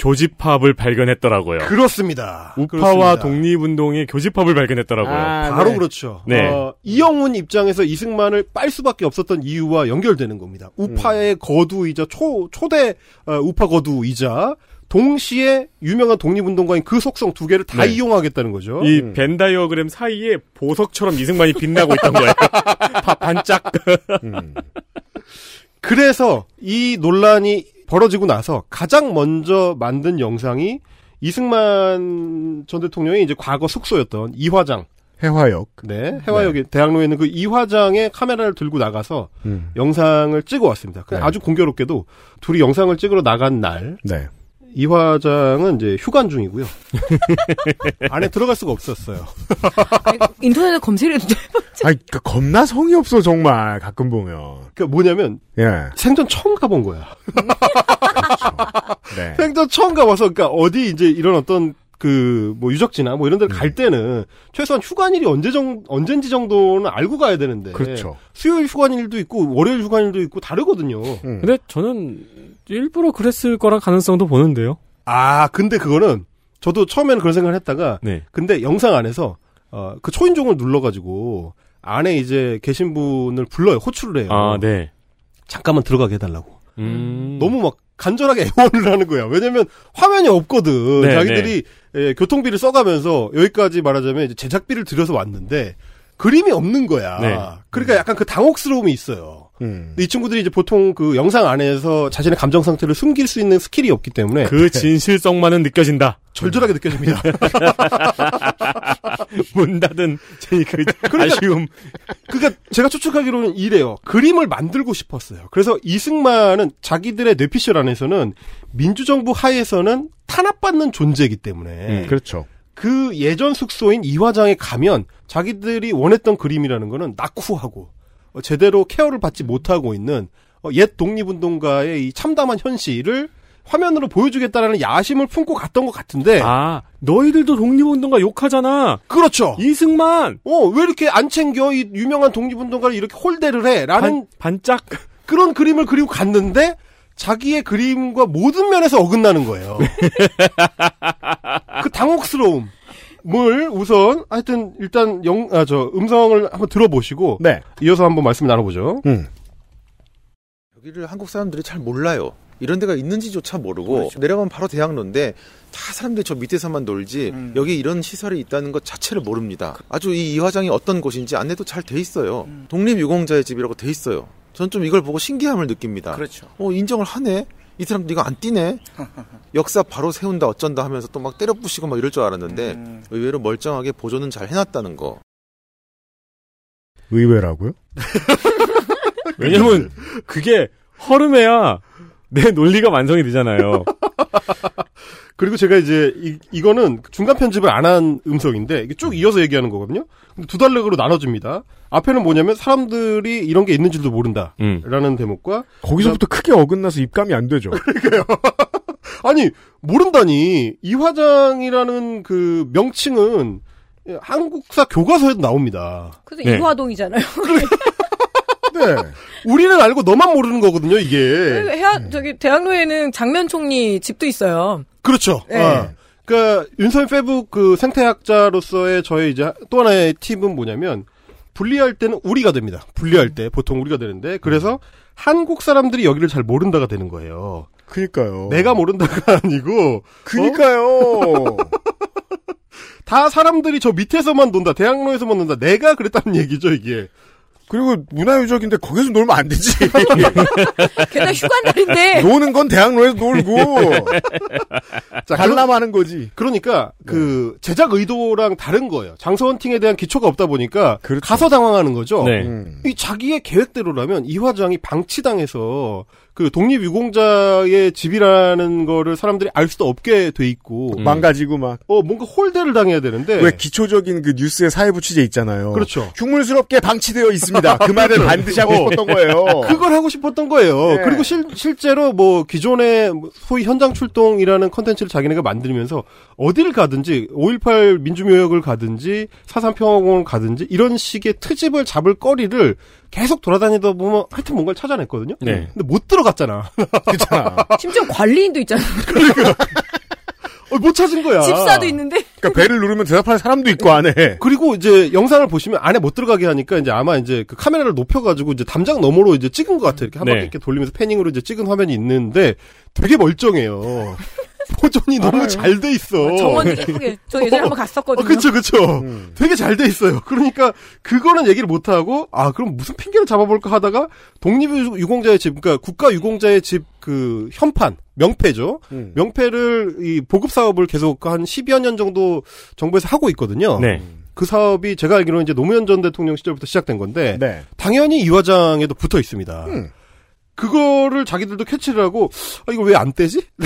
교집합을 발견했더라고요. 그렇습니다. 우파와 그렇습니다. 독립운동의 교집합을 발견했더라고요. 바로 그렇죠. 네. 어, 이영훈 입장에서 이승만을 빨 수밖에 없었던 이유와 연결되는 겁니다. 우파의 거두이자 초 초대 어, 우파 거두이자 동시에 유명한 독립운동가인 그 속성 두 개를 다 네. 이용하겠다는 거죠. 이벤 다이어그램 사이에 보석처럼 이승만이 빛나고 있던 거예요. *laughs* 바- 반짝. 그래서 이 논란이 벌어지고 나서 가장 먼저 만든 영상이 이승만 전 대통령의 이제 과거 숙소였던 이화장. 해화역. 네, 해화역에 대학로에 있는 그 이화장의 카메라를 들고 나가서 음. 영상을 찍어 왔습니다. 그냥 네. 아주 공교롭게도 둘이 영상을 찍으러 나간 날 네. 이 화장은 이제 휴관 중이고요. *laughs* 안에 들어갈 수가 없었어요. 인터넷에 검색해도 돼. *laughs* 아니, 그러니까 겁나 성의 없어, 정말. 가끔 보면. 그러니까 뭐냐면 예. 생전 처음 가본 거야. 네. *laughs* 생전 처음 가봐서 그러니까 어디 이제 이런 어떤 그 뭐 유적지나 뭐 이런 데를 갈 때는 최소한 휴관일이 언제 정 언젠지 정도는 알고 가야 되는데 그렇죠. 수요일 휴관일도 있고 월요일 휴관일도 있고 다르거든요. 근데 저는 일부러 그랬을 거라 가능성도 보는데요. 아 근데 그거는 저도 처음에는 그런 생각을 했다가 네. 근데 영상 안에서 어, 그 초인종을 눌러가지고 안에 이제 계신 분을 불러요 호출을 해요. 아, 네. 잠깐만 들어가게 해달라고. 음. 너무 막 간절하게 *laughs* 애원을 하는 거야. 왜냐면 화면이 없거든. 네, 자기들이 예, 교통비를 써가면서 여기까지 말하자면 이제 제작비를 들여서 왔는데 그림이 없는 거야. 네. 그러니까 약간 그 당혹스러움이 있어요. 음. 이 친구들이 이제 보통 그 영상 안에서 자신의 감정 상태를 숨길 수 있는 skill이 없기 때문에 그 진실성만은 느껴진다. 절절하게 느껴집니다. *laughs* 문 닫은 제그 그러니까- 아쉬움. 그러니까 제가 추측하기로는 이래요. 그림을 만들고 싶었어요. 그래서 이승만은 자기들의 뇌피셜 안에서는 민주정부 하에서는 탄압받는 존재이기 때문에 그렇죠. 그 예전 숙소인 이화장에 가면 자기들이 원했던 그림이라는 거는 낙후하고 어, 제대로 케어를 받지 못하고 있는 어, 옛 독립운동가의 이 참담한 현실을 화면으로 보여주겠다라는 야심을 품고 갔던 것 같은데 아, 너희들도 독립운동가 욕하잖아. 그렇죠. 이승만. 어, 왜 이렇게 안 챙겨? 이 유명한 독립운동가를 이렇게 홀대를 해? 라는 반, 반짝 그런 그림을 그리고 갔는데 자기의 그림과 모든 면에서 어긋나는 거예요. *laughs* 그 당혹스러움. 뭘 우선 하여튼 일단 영 아 저 음성을 한번 들어보시고 네. 이어서 한번 말씀 나눠보죠. 음. 여기를 한국 사람들이 잘 몰라요. 이런 데가 있는지조차 모르고 내려가면 바로 대학로인데 다 사람들이 저 밑에서만 놀지 여기 이런 시설이 있다는 것 자체를 모릅니다. 아주 이 이화장이 어떤 곳인지 안내도 잘 돼 있어요. 독립유공자의 집이라고 돼 있어요. 전 좀 이걸 보고 신기함을 느낍니다. 그렇죠. 어 인정을 하네. 이 사람들 이거 안 뛰네. *laughs* 역사 바로 세운다 어쩐다 하면서 또 막 때려 부시고 막 이럴 줄 알았는데 의외로 멀쩡하게 보존은 잘 해놨다는 거. 의외라고요? *laughs* 왜냐면 그게 허름해야 내 논리가 완성이 되잖아요. *laughs* 그리고 제가 이제 이, 이거는 중간 편집을 안 한 음성인데 이게 쭉 이어서 얘기하는 거거든요. 근데 두 달락으로 나눠줍니다. 앞에는 뭐냐면 사람들이 이런 게 있는 줄도 모른다. 음. 라는 대목과 거기서부터 크게 어긋나서 입감이 안 되죠. *laughs* *laughs* 아니 모른다니 이 화장이라는 그 명칭은 한국사 교과서에도 나옵니다. 그래서 이화동이잖아요. *laughs* 네. 우리는 알고 너만 모르는 거거든요, 이게. 해야 저기 대학로에는 장면 총리 집도 있어요. 그렇죠. 네. 어. 그러니까 윤선 페북 그 생태학자로서의 저의 이제 또 하나의 팁은 뭐냐면 분리할 때는 우리가 됩니다. 분리할 때 보통 우리가 되는데 그래서 한국 사람들이 여기를 잘 모른다가 되는 거예요. 그니까요. 내가 모른다가 *laughs* 아니고 그니까요. *laughs* 다 사람들이 저 밑에서만 논다. 대학로에서만 논다. 내가 그랬다는 얘기죠, 이게. 그리고 문화유적인데 거기서 놀면 안 되지. *laughs* 게다가 휴관날인데. 노는 건 대학로에서 놀고. *laughs* 자, 관람하는 거지. 그러니까 그 제작 의도랑 다른 거예요. 장소 헌팅에 대한 기초가 없다 보니까 가서 당황하는 거죠. 네. 음. 이 자기의 계획대로라면 이 화장이 방치당해서 그 독립유공자의 집이라는 거를 사람들이 알 수도 없게 돼 있고 음. 망가지고 막. 어 뭔가 홀대를 당해야 되는데 왜 기초적인 그 뉴스의 사회부 취재 있잖아요. 그렇죠. 흉물스럽게 방치되어 있습니다. 그 말을 그렇죠. 반드시 하고 어. 싶었던 거예요. 그걸 하고 싶었던 거예요. 네. 그리고 실, 실제로 뭐 기존의 뭐 소위 현장 출동이라는 컨텐츠를 자기네가 만들면서 어디를 가든지 5.18 민주묘역을 가든지 사산평화공원을 가든지 이런 식의 트집을 잡을 거리를 계속 돌아다니다 보면 하여튼 뭔가를 찾아냈거든요. 네. 근데 못 들어 갔잖아. *laughs* 그렇잖아. 심지어 관리인도 있잖아요. 어, 못 찾은 거야. 집사도 있는데. 그러니까 배를 누르면 대답할 사람도 있고 안에. 그리고 이제 영상을 보시면 안에 못 들어가게 하니까 이제 아마 이제 그 카메라를 높여가지고 이제 담장 너머로 이제 찍은 것 같아요. 이렇게 한 네. 바퀴 이렇게 돌리면서 패닝으로 이제 찍은 화면이 있는데 되게 멀쩡해요. 보존이 너무 잘 돼 있어. 정원 예쁘게. 저 예전에 한번 갔었거든요. 어, 그쵸, 그쵸. 되게 잘 돼 있어요. 그러니까, 그거는 얘기를 못 하고, 아, 그럼 무슨 핑계를 잡아볼까 하다가, 독립유공자의 집, 그러니까 국가유공자의 집 그 현판, 명패죠. 음. 명패를, 이 보급 사업을 계속 한 10여 년 정도 정부에서 하고 있거든요. 네. 그 사업이 제가 알기로는 이제 노무현 전 대통령 시절부터 시작된 건데, 네. 당연히 이 화장에도 붙어 있습니다. 음. 그거를 자기들도 캐치를 하고, 아, 이거 왜 안 떼지? *laughs*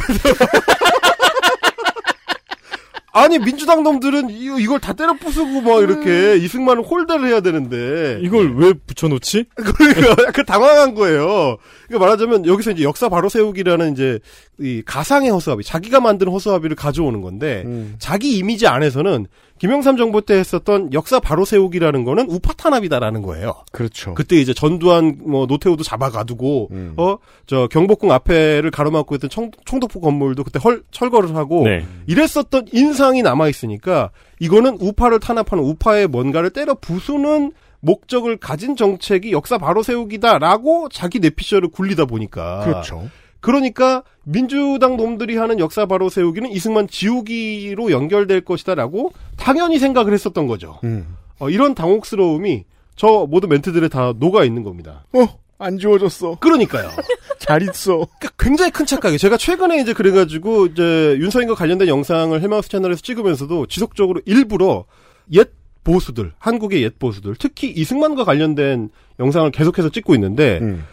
아니 민주당 놈들은 이, 이걸 다 때려 부수고 막 이렇게 이승만을 홀대를 해야 되는데 이걸 왜 붙여놓지? *laughs* 그러니까 약간 당황한 거예요. 그러니까 말하자면 여기서 이제 역사 바로 세우기라는 이제 이 가상의 허수아비, 자기가 만든 허수아비를 가져오는 건데 음. 자기 이미지 안에서는 김영삼 정부 때 했었던 역사 바로 세우기라는 거는 우파 탄압이다라는 거예요. 그렇죠. 그때 이제 전두환 뭐 노태우도 잡아가두고 어저 경복궁 앞에를 가로막고 있던 청, 총독부 건물도 그때 헐 철거를 하고 네. 이랬었던 인상이 남아 있으니까 이거는 우파를 탄압하는 우파의 뭔가를 때려 부수는 목적을 가진 정책이 역사 바로 세우기다라고 자기 내피셜을 굴리다 보니까 그렇죠. 그러니까 민주당 놈들이 하는 역사 바로 세우기는 이승만 지우기로 연결될 것이다라고 당연히 생각을 했었던 거죠. 음. 어, 이런 당혹스러움이 저 모든 멘트들에 다 녹아 있는 겁니다. 어, 안 지워졌어. 그러니까요. *laughs* 잘 있어. 그러니까 굉장히 큰 착각이에요. 제가 최근에 이제 그래가지고 이제 윤서인과 관련된 영상을 헬마우스 채널에서 찍으면서도 지속적으로 일부러 옛 보수들, 한국의 옛 보수들, 특히 이승만과 관련된 영상을 계속해서 찍고 있는데 음.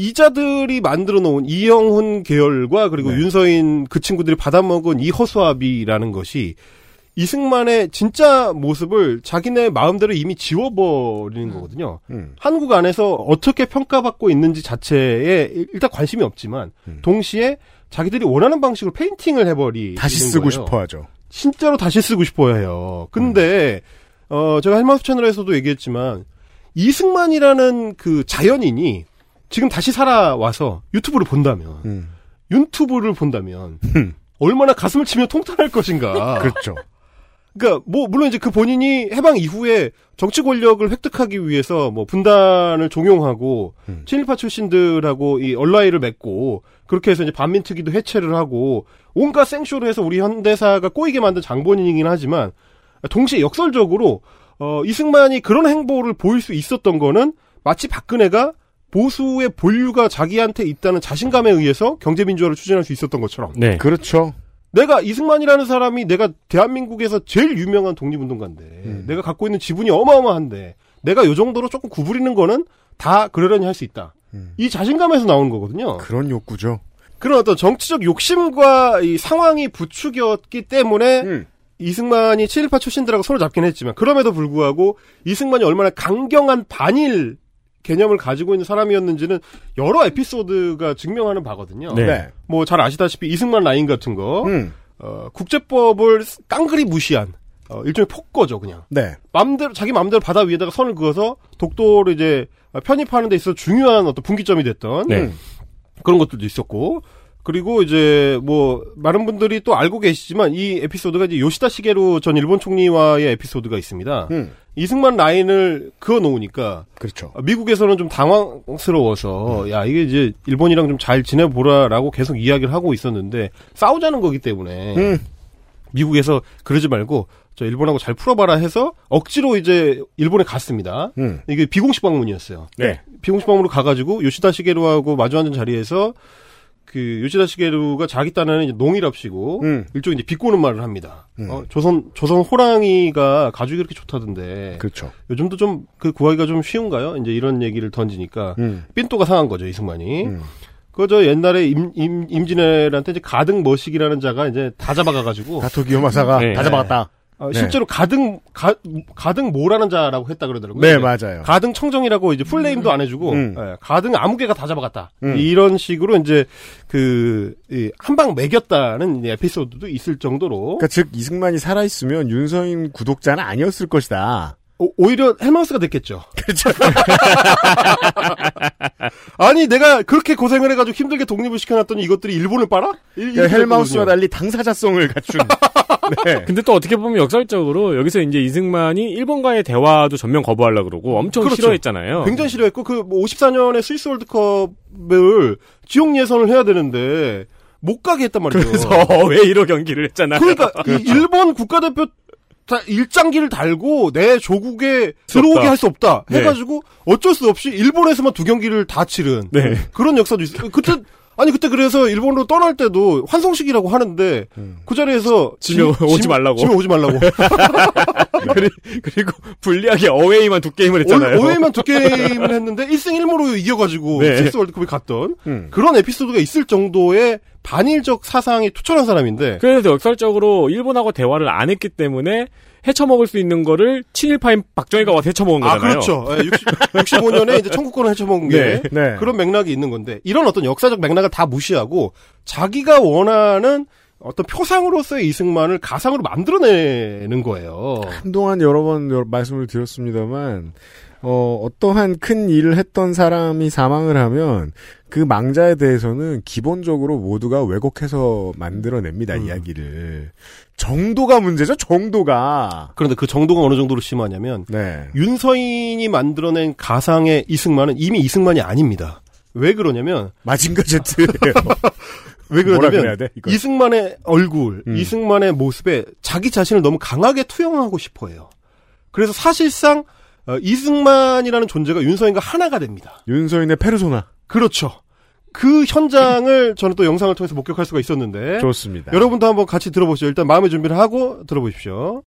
이자들이 만들어 놓은 이영훈 계열과 네. 그리고 윤서인 그 친구들이 받아먹은 이 허수아비라는 것이 이승만의 진짜 모습을 자기네 마음대로 이미 지워버리는 거거든요. 음. 한국 안에서 어떻게 평가받고 있는지 자체에 일단 관심이 없지만 동시에 자기들이 원하는 방식으로 페인팅을 해버리 다시 쓰고 싶어 하죠. 진짜로 다시 쓰고 싶어 해요. 근데 어 제가 헬마우스 채널에서도 얘기했지만 이승만이라는 그 자연인이 지금 다시 살아와서 유튜브를 본다면 음. 유튜브를 본다면 *laughs* 얼마나 가슴을 치며 통탄할 것인가. 그렇죠. 그러니까 뭐 물론 이제 그 본인이 해방 이후에 정치 권력을 획득하기 위해서 뭐 분단을 종용하고 음. 친일파 출신들하고 이 얼라이를 맺고 그렇게 해서 이제 반민특위도 해체를 하고 온갖 생쇼를 해서 우리 현대사가 꼬이게 만든 장본인이긴 하지만 동시에 역설적으로 어 이승만이 그런 행보를 보일 수 있었던 거는 마치 박근혜가 보수의 본류가 자기한테 있다는 자신감에 의해서 경제민주화를 추진할 수 있었던 것처럼 네. 그렇죠. 내가 이승만이라는 사람이 내가 대한민국에서 제일 유명한 독립운동가인데 음. 내가 갖고 있는 지분이 어마어마한데 내가 요 정도로 조금 구부리는 거는 다 그러려니 할 수 있다. 음. 이 자신감에서 나오는 거거든요. 그런 욕구죠. 그런 어떤 정치적 욕심과 이 상황이 부추겼기 때문에 음. 이승만이 친일파 출신들하고 손을 잡긴 했지만 그럼에도 불구하고 이승만이 얼마나 강경한 반일 개념을 가지고 있는 사람이었는지는 여러 에피소드가 증명하는 바거든요. 네. 뭐 잘 아시다시피 이승만 라인 같은 거, 음. 어, 국제법을 깡그리 무시한 어, 일종의 폭거죠, 그냥. 네. 맘대로 자기 맘대로 바다 위에다가 선을 그어서 독도를 이제 편입하는 데 있어서 중요한 어떤 분기점이 됐던 네. 그런 것들도 있었고 그리고 이제 뭐 많은 분들이 또 알고 계시지만 이 에피소드가 이제 요시다 시게루 전 일본 총리와의 에피소드가 있습니다. 음. 이승만 라인을 그어 놓으니까 그렇죠. 미국에서는 좀 당황스러워서 야 이게 이제 일본이랑 좀 잘 지내보라라고 계속 이야기를 하고 있었는데 싸우자는 거기 때문에 음. 미국에서 그러지 말고 저 일본하고 잘 풀어봐라 해서 억지로 이제 일본에 갔습니다. 음. 이게 비공식 방문이었어요. 네. 비공식 방문으로 가가지고 요시다 시게루하고 마주 앉은 자리에서 그 요시다 시게루가 자기 딴에는 이제 농이랍시고 음. 일종 이제 비꼬는 말을 합니다. 음. 어, 조선 조선 호랑이가 가죽이 그렇게 좋다던데 그렇죠. 요즘도 좀 그 구하기가 좀 쉬운가요? 이제 이런 얘기를 던지니까 음. 삔또가 상한 거죠 이승만이. 음. 그저 옛날에 임, 임, 임진왜란때 이제 가등 머식이라는 자가 이제 다 잡아가가지고 가토 기요마사가 네. 다 잡아갔다. 어, 네. 실제로 가등 가, 가등 모라는 자라고 했다 그러더라고요. 네, 맞아요. 가등 청정이라고 이제 풀네임도 안 해주고 음. 예, 가등 아무개가 다 잡아갔다. 음. 이런 식으로 이제 그 한방 매겼다는 에피소드도 있을 정도로 그러니까 즉 이승만이 살아 있으면 윤서인 구독자는 아니었을 것이다. 오, 오히려 헬마우스가 됐겠죠. 그렇죠. *laughs* 아니 내가 그렇게 고생을 해가지고 힘들게 독립을 시켜놨더니 이것들이 일본을 빨아? 이- 그러니까 헬마우스와. 달리 당사자성을 갖춘. *laughs* 네. 근데 또 어떻게 보면 역설적으로 여기서 이제 이승만이 일본과의 대화도 전면 거부하려고 그러고 엄청 그렇죠. 싫어했잖아요. 굉장히 싫어했고 그 54년에 스위스 월드컵을 지역 예선을 해야 되는데 못 가게 했단 말이죠. 그래서 *laughs* 왜 1호 경기를 했잖아요. 그러니까 이 일본 국가대표 다 일장기를 달고 내 조국에 들어오게. 할 수 없다 네. 해가지고 어쩔 수 없이 일본에서만 두 경기를 다 치른 네. 그런 역사도 있어요. 그때 아니 그때 그래서 일본으로 떠날 때도 환송식이라고 하는데 그 자리에서 지- 오지 지- 말라고. 지면 오지 말라고. *laughs* 그리- 그리고 불리하게 어웨이만 두 게임을 했잖아요. 오해만 두 게임을 했는데 1승 1무로 이겨가지고 네. 스위스 월드컵에 갔던 음. 그런 에피소드가 있을 정도의 반일적 사상이 투철한 사람인데 그래서 역설적으로 일본하고 대화를 안 했기 때문에 헤쳐먹을 수 있는 거를 친일파인 박정희가 와서 헤쳐먹은 아, 거잖아요. 그렇죠. 60, 65년에 이제 청구권을 헤쳐먹은 게 네. 네. 그런 맥락이 있는 건데 이런 어떤 역사적 맥락을 다 무시하고 자기가 원하는 어떤 표상으로서의 이승만을 가상으로 만들어내는 거예요. 한동안 여러 번 말씀을 드렸습니다만 어, 어떠한 큰 일을 했던 사람이 사망을 하면 그 망자에 대해서는 기본적으로 모두가 왜곡해서 만들어냅니다 음. 이야기를 정도가 문제죠 정도가 그런데 그 정도가 어느 정도로 심하냐면 네 윤서인이 만들어낸 가상의 이승만은 이미 이승만이 아닙니다. 왜 그러냐면 마징가 제트예요. *laughs* 왜 그러냐면 돼? 이승만의 얼굴, 음. 이승만의 모습에 자기 자신을 너무 강하게 투영하고 싶어해요. 그래서 사실상 어, 이승만이라는 존재가 윤서인과 하나가 됩니다. 윤서인의 페르소나. 그렇죠. 그 현장을 저는 또 영상을 통해서 목격할 수가 있었는데 좋습니다. 여러분도 한번 같이 들어보시죠. 일단 마음의 준비를 하고 들어보십시오.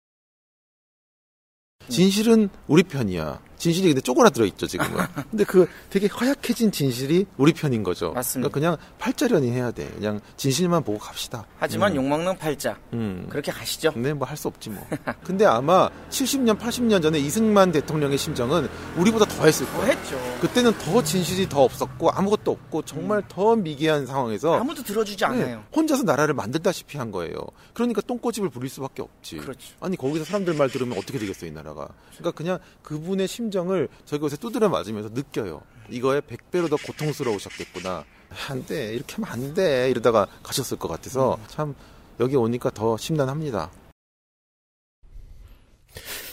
진실은 우리 편이야. 진실이 근데 쪼그라들어 있죠 지금은. *laughs* 근데 그 되게 허약해진 진실이 우리 편인 거죠. 맞습니다. 그러니까 그냥 팔자련이 해야 돼. 그냥 진실만 보고 갑시다. 하지만 음. 욕먹는 팔자. 음. 그렇게 가시죠. 네, 뭐 할 수 없지 뭐. *laughs* 근데 아마 70년, 80년 전에 이승만 대통령의 심정은 우리보다 더 했을 거예요. 했죠. 그때는 더 진실이 더 없었고 아무것도 없고 정말 더 미개한 상황에서 아무도 들어주지 않아요. 네, 혼자서 나라를 만들다시피 한 거예요. 그러니까 똥꼬집을 부릴 수밖에 없지. 그렇죠. 아니 거기서 사람들 말 들으면 어떻게 되겠어 이 나라가. 그러니까 그냥 그분의 심정 을 저기 요새 두드려 맞으면서 느껴요. 이거에 100배로 더 고통스러우셨겠구나. 안 돼. 이렇게 하면 안 돼. 이러다가 가셨을 것 같아서 참 여기 오니까 더 심란합니다.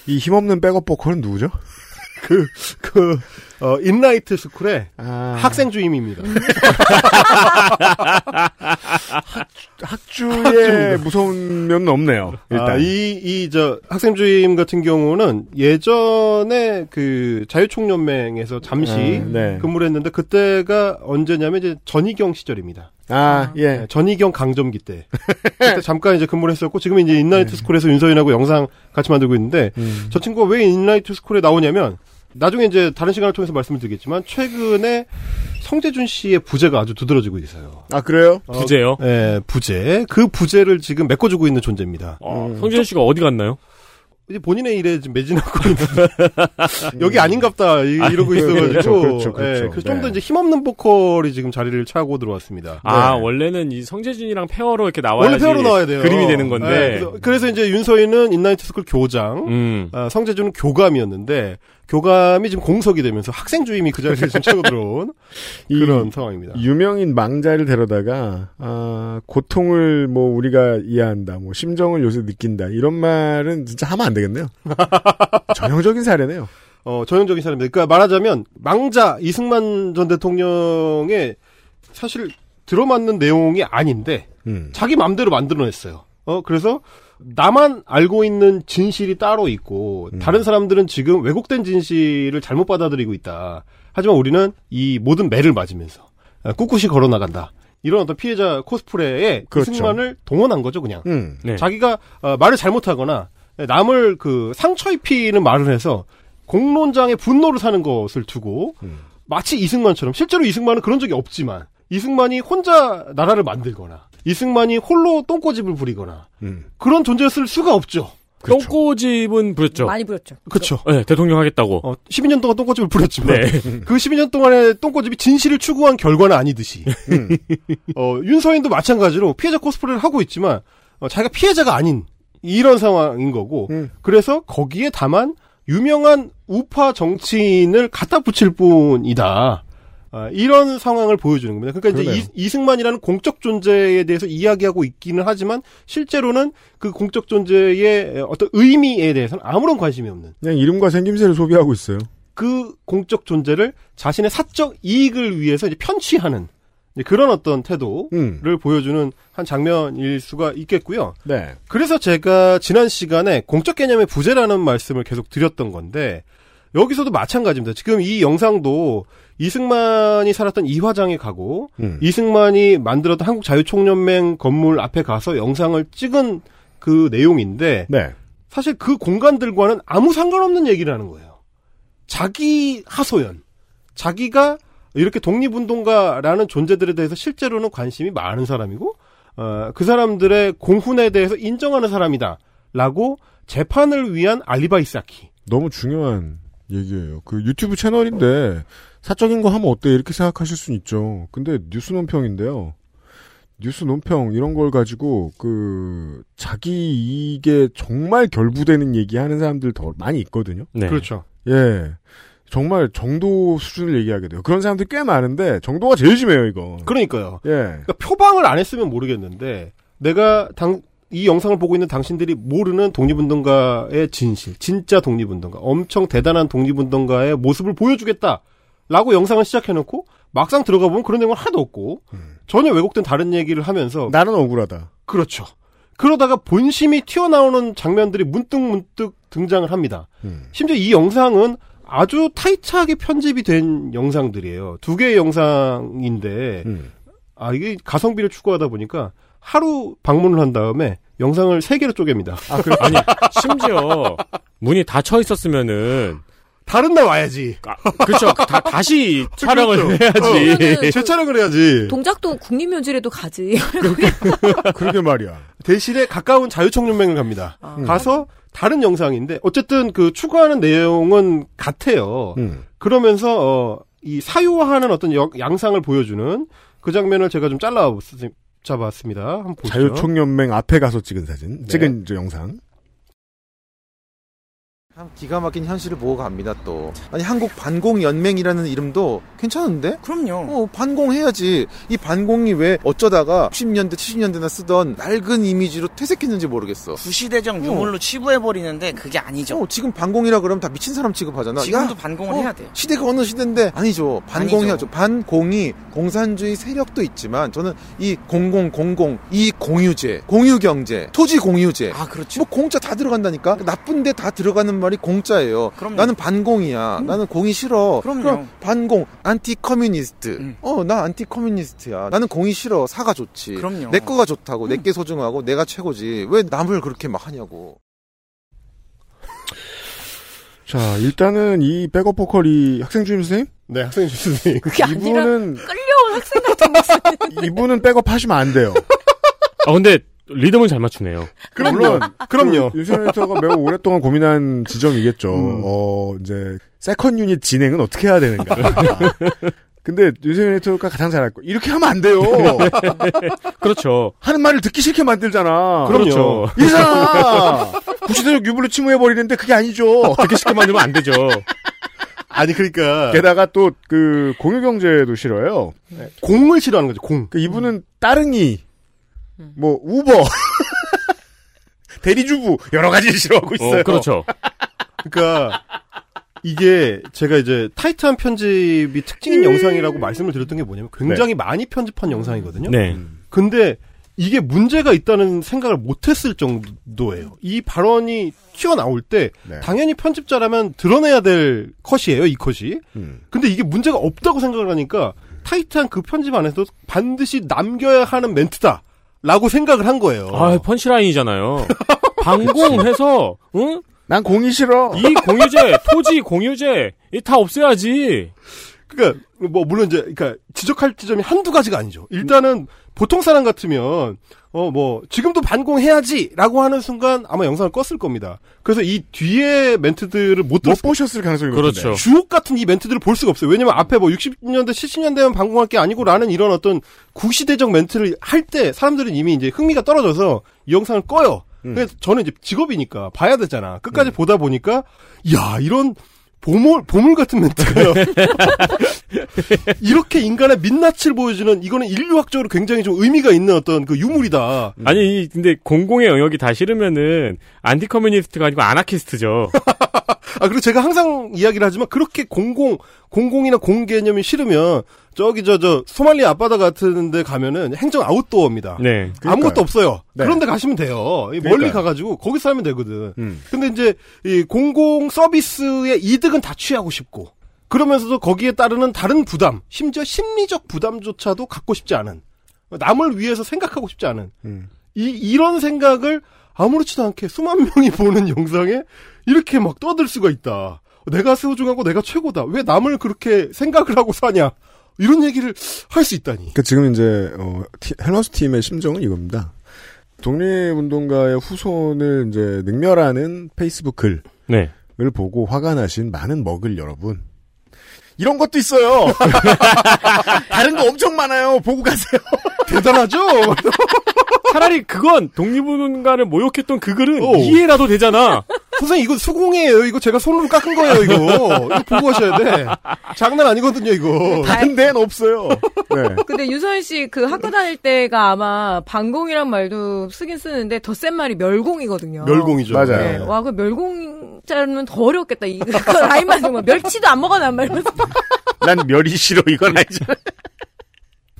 이 힘없는 백업 보컬은 누구죠? 그, 그, 어, 인라이트 스쿨의 아. 학생 주임입니다. *laughs* 학 주의 무서운 면은 없네요. 일단. 아, 이, 이, 저, 학생 주임 같은 경우는 예전에 그 자유총연맹에서 잠시 음, 네. 근무를 했는데 그때가 언제냐면 이제 전희경 시절입니다. 아, 예. 네, 전희경 강점기 때. 그때 잠깐 이제 근무를 했었고, 지금 이제 인라이트 스쿨에서 윤서인하고 영상 같이 만들고 있는데, 음. 저 친구가 왜 인라이트 스쿨에 나오냐면, 나중에 이제 다른 시간을 통해서 말씀을 드리겠지만, 최근에 성재준 씨의 부재가 아주 두드러지고 있어요. 아, 그래요? 어, 부재요? 네, 부재. 그 부재를 지금 메꿔주고 있는 존재입니다. 어, 성재준 씨가 어디 갔나요? 이제 본인의 일에 지금 매진하고 있는 *laughs* 여기 아닌갑다 이- 아, 이러고 그렇죠, 있어가지고 그렇죠, 그렇죠. 예, 그래서 좀더 네. 이제 힘없는 보컬이 지금 자리를 차고 들어왔습니다. 아, 네. 원래는 이 성재준이랑 pair로 이렇게 나와야지 원래 pair로 나와야 돼요. 그림이 되는 건데. 네, 그래서, 그래서 이제 윤서인은 인라이트 스쿨 교장, 음. 아, 성재준은 교감이었는데 교감이 지금 공석이 되면서 학생 주임이 그 자리에 지금 차고 들어온 *laughs* 그런 상황입니다. 유명인 망자를 데려다가 아, 고통을 뭐 우리가 이해한다, 뭐 심정을 요새 느낀다 이런 말은 진짜 하면 안 되겠네요. *laughs* 전형적인 사례네요. 어, 전형적인 사람입니다. 그러니까 말하자면 망자 이승만 전 대통령의 사실 들어맞는 내용이 아닌데 음. 자기 맘대로 만들어냈어요. 어, 그래서 나만 알고 있는 진실이 따로 있고 음. 다른 사람들은 지금 왜곡된 진실을 잘못 받아들이고 있다. 하지만 우리는 이 모든 매를 맞으면서 어, 꿋꿋이 걸어 나간다. 이런 어떤 피해자 코스프레에 그렇죠. 이승만을 동원한 거죠, 그냥. 음. 네. 자기가 어, 말을 잘못하거나 남을 그 상처 입히는 말을 해서 공론장의 분노를 사는 것을 두고 음. 마치 이승만처럼 실제로 이승만은 그런 적이 없지만 이승만이 혼자 나라를 만들거나 이승만이 홀로 똥꼬집을 부리거나 음. 그런 존재였을 수가 없죠. 똥꼬집은 부렸죠. 많이 부렸죠. 그렇죠. 네, 대통령 하겠다고. 어, 12년 동안 똥꼬집을 부렸지만 네. *laughs* 그 12년 동안의 똥꼬집이 진실을 추구한 결과는 아니듯이 어, 윤서인도 마찬가지로 피해자 코스프레를 하고 있지만 어, 자기가 피해자가 아닌 이런 상황인 거고 음. 그래서 거기에 다만 유명한 우파 정치인을 갖다 붙일 뿐이다. 아, 이런 상황을 보여주는 겁니다. 그러니까 그러네요. 이제 이, 승만이라는 공적 존재에 대해서 이야기하고 있기는 하지만 실제로는 그 공적 존재의 어떤 의미에 대해서는 아무런 관심이 없는 그냥 이름과 생김새를 소비하고 있어요. 그 공적 존재를 자신의 사적 이익을 위해서 이제 편취하는 이제 그런 어떤 태도를 음. 보여주는 한 장면일 수가 있겠고요. 네. 그래서 제가 지난 시간에 공적 개념의 부재라는 말씀을 계속 드렸던 건데 여기서도 마찬가지입니다. 지금 이 영상도 이승만이 살았던 이화장에 가고 음. 이승만이 만들었던 한국자유총연맹 건물 앞에 가서 영상을 찍은 그 내용인데 네. 사실 그 공간들과는 아무 상관없는 얘기를 하는 거예요. 자기 하소연, 자기가 이렇게 독립운동가라는 존재들에 대해서 실제로는 관심이 많은 사람이고, 어, 그 사람들의 공훈에 대해서 인정하는 사람이다라고 재판을 위한 알리바이 쌓기. 너무 중요한 얘기예요. 그 유튜브 채널인데 사적인 거 하면 어때 이렇게 생각하실 수는 있죠. 근데 뉴스 논평인데요. 뉴스 논평 이런 걸 가지고 그 자기 이익에 정말 결부되는 얘기하는 사람들 더 많이 있거든요. 네. 그렇죠. 예. 정말 정도 수준을 얘기하게 돼요. 그런 사람들 꽤 많은데 정도가 제일 심해요, 이거. 그러니까요. 예. 그러니까 표방을 안 했으면 모르겠는데 내가 당, 이 영상을 보고 있는 당신들이 모르는 독립운동가의 진실, 진짜 독립운동가, 엄청 대단한 독립운동가의 모습을 보여주겠다 라고 영상을 시작해놓고 막상 들어가 보면 그런 내용은 하나도 없고 전혀 왜곡된 다른 얘기를 하면서 나는 억울하다. 그렇죠. 그러다가 본심이 튀어나오는 장면들이 문득 문득 등장을 합니다. 음. 심지어 이 영상은 아주 타이트하게 편집이 된 영상들이에요. 두 개의 영상인데 음. 아 이게 가성비를 추구하다 보니까 하루 방문을 한 다음에 영상을 세 개로 쪼갭니다. 아, 그, 아니, 심지어, 문이 닫혀 있었으면은, 다른 날 와야지. 그렇죠. 다, 다시 촬영을 그렇죠. 해야지. 그러면은 재촬영을 해야지. 동작동 국립묘지라도 가지. *laughs* 그러게 말이야. 대신에 가까운 자유청년맹을 갑니다. 아. 가서 다른 영상인데 어쨌든 그 추구하는 내용은 같아요. 음. 그러면서 어, 이 사유화하는 어떤 여- 양상을 보여주는 그 장면을 제가 좀 잘라 잡았습니다. 한번 보시죠. 자유총연맹 앞에 가서 찍은 사진, 네. 찍은 저 영상. 참 기가 막힌 현실을 보고 갑니다 또 아니 한국 반공 연맹이라는 이름도 괜찮은데? 그럼요. 어 반공해야지 이 반공이 왜 어쩌다가 60년대 70년대나 쓰던 낡은 이미지로 퇴색했는지 모르겠어 구시대적 유물로 치부해버리는데 그게 아니죠. 어, 지금 반공이라 그러면 다 미친 사람 취급하잖아 지금도 야, 반공을 어, 해야 돼요. 시대가 어느 시대인데 아니죠 반공해야죠. 반공이 공산주의 세력도 있지만 저는 이 공공 공공 이 공유제 공유경제 토지 공유제 아 그렇죠. 뭐 공짜 다 들어간다니까 나쁜데 다 들어가는 말이 공짜예요 그럼요. 나는 반공이야 나는 공이 싫어 그럼요. 럼 반공 anti communist 음. 어 나 anti communist야 나는 공이 싫어 사가 좋지 그럼요. 내 거가 좋다고 음. 내게 소중하고 내가 최고지 왜 남을 그렇게 막 하냐고 자, 일단은 이 백업 보컬이 학생 주임 선생님? 네, 학생 주임 선생님. *laughs* 그게 아니라 이분은 끌려온 학생 같은 *laughs* 모습. 이분은 백업 하시면 안 돼요. *laughs* 아, 근데, 리듬은 잘 맞추네요. 물론 그럼요. 윤세현 에디터가 매우 오랫동안 고민한 지점이겠죠. 음. 어 이제 second 유닛 진행은 어떻게 해야 되는가. *laughs* 근데 윤세현 에디터가 가장 잘할 거 이렇게 하면 안 돼요. *laughs* 그렇죠. 하는 말을 듣기 싫게 만들잖아. 그렇죠. 이상아. 구시대적 유불로 침해해 버리는데 그게 아니죠. 듣기 쉽게 만들면 안 되죠. 아니 그러니까 게다가 또 그 공유 경제도 싫어요. 공을 싫어하는 거죠. 공. 그 이분은 따릉이 뭐 우버 *laughs* 대리주부 여러 가지를 *laughs* 싫어하고 있어요. 어, 그렇죠. 그러니까 이게 제가 이제 타이트한 편집이 특징인 영상이라고 말씀을 드렸던 게 뭐냐면 굉장히 많이 편집한 영상이거든요. 네. 근데 이게 문제가 있다는 생각을 못했을 정도예요. 이 발언이 튀어나올 때 네. 당연히 편집자라면 드러내야 될 컷이에요, 이 컷이. 음. 근데 이게 문제가 없다고 생각을 하니까 타이트한 그 편집 안에서도 반드시 남겨야 하는 멘트다. 라고 생각을 한 거예요. 아, 펀치라인이잖아요. *laughs* 방공해서, 응? 난 공이 싫어. 이 공유제, 토지 공유제, 이 다 없애야지. 그러니까 뭐 물론 이제 그러니까 지적할 지점이 한두 가지가 아니죠. 일단은 보통 사람 같으면 어 뭐 지금도 반공해야지라고 하는 순간 아마 영상을 껐을 겁니다. 그래서 이 뒤에 멘트들을 못, 못 보셨을 가능성이 그렇죠. 높은데. 주옥 같은 이 멘트들을 볼 수가 없어요. 왜냐면 앞에 뭐 60년대, 70년대만 방공할 게 아니고라는 이런 어떤 구시대적 멘트를 할 때 사람들은 이미 이제 흥미가 떨어져서 이 영상을 꺼요. 음. 그래서 저는 이제 직업이니까 봐야 되잖아. 끝까지 보다 보니까 야 이런 보물 보물 같은 멘트가 *laughs* 이렇게 인간의 민낯을 보여주는 이거는 인류학적으로 굉장히 좀 의미가 있는 어떤 그 유물이다. 아니, 근데 공공의 영역이 다 싫으면은, anti communist가 아니고 아나키스트죠. *laughs* 아 그리고 제가 항상 이야기를 하지만 그렇게 공공 공공이나 공 개념이 싫으면 저기 저 저 소말리아 앞바다 같은 데 가면은 행정 아웃도어입니다. 네. 아무것도 없어요. 네. 그런 데 가시면 돼요. 이 멀리 그러니까요. 가가지고 거기서 살면 되거든. 음. 근데 이제 이 공공 서비스의 이득은 다 취하고 싶고 그러면서도 거기에 따르는 다른 부담, 심지어 심리적 부담조차도 갖고 싶지 않은 남을 위해서 생각하고 싶지 않은 음. 이 이런 생각을 아무렇지도 않게 수만 명이 *laughs* 보는 영상에 이렇게 막 떠들 수가 있다. 내가 소중하고 내가 최고다. 왜 남을 그렇게 생각을 하고 사냐? 이런 얘기를 할 수 있다니. 그 지금 이제 어, 티- 헬마우스 팀의 심정은 이겁니다. 독립운동가의 후손을 이제 능멸하는 페이스북 글을 네. 보고 화가 나신 많은 머글 여러분. 이런 것도 있어요. *laughs* 다른 거 엄청 많아요. 보고 가세요. *laughs* 대단하죠? 차라리 그건 독립운동가를 모욕했던 그 글은 어. 이해라도 되잖아. 선생님 이거 수공이에요. 이거 제가 손으로 깎은 거예요. 이거 이거 보고 하셔야 돼. 장난 아니거든요. 이거. 다른 데는 없어요. 네. 근데 유서연 씨그 학교 다닐 때가 아마 반공이란 말도 쓰긴 쓰는데 더 센 말이 멸공이거든요. 멸공이죠. 맞아요. 네. 와, 그 멸공자는 더 어렵겠다. 이그 라인만 정말 멸치도 안 먹어난 말이면서. 난 멸이 싫어 이건 아니죠. *laughs*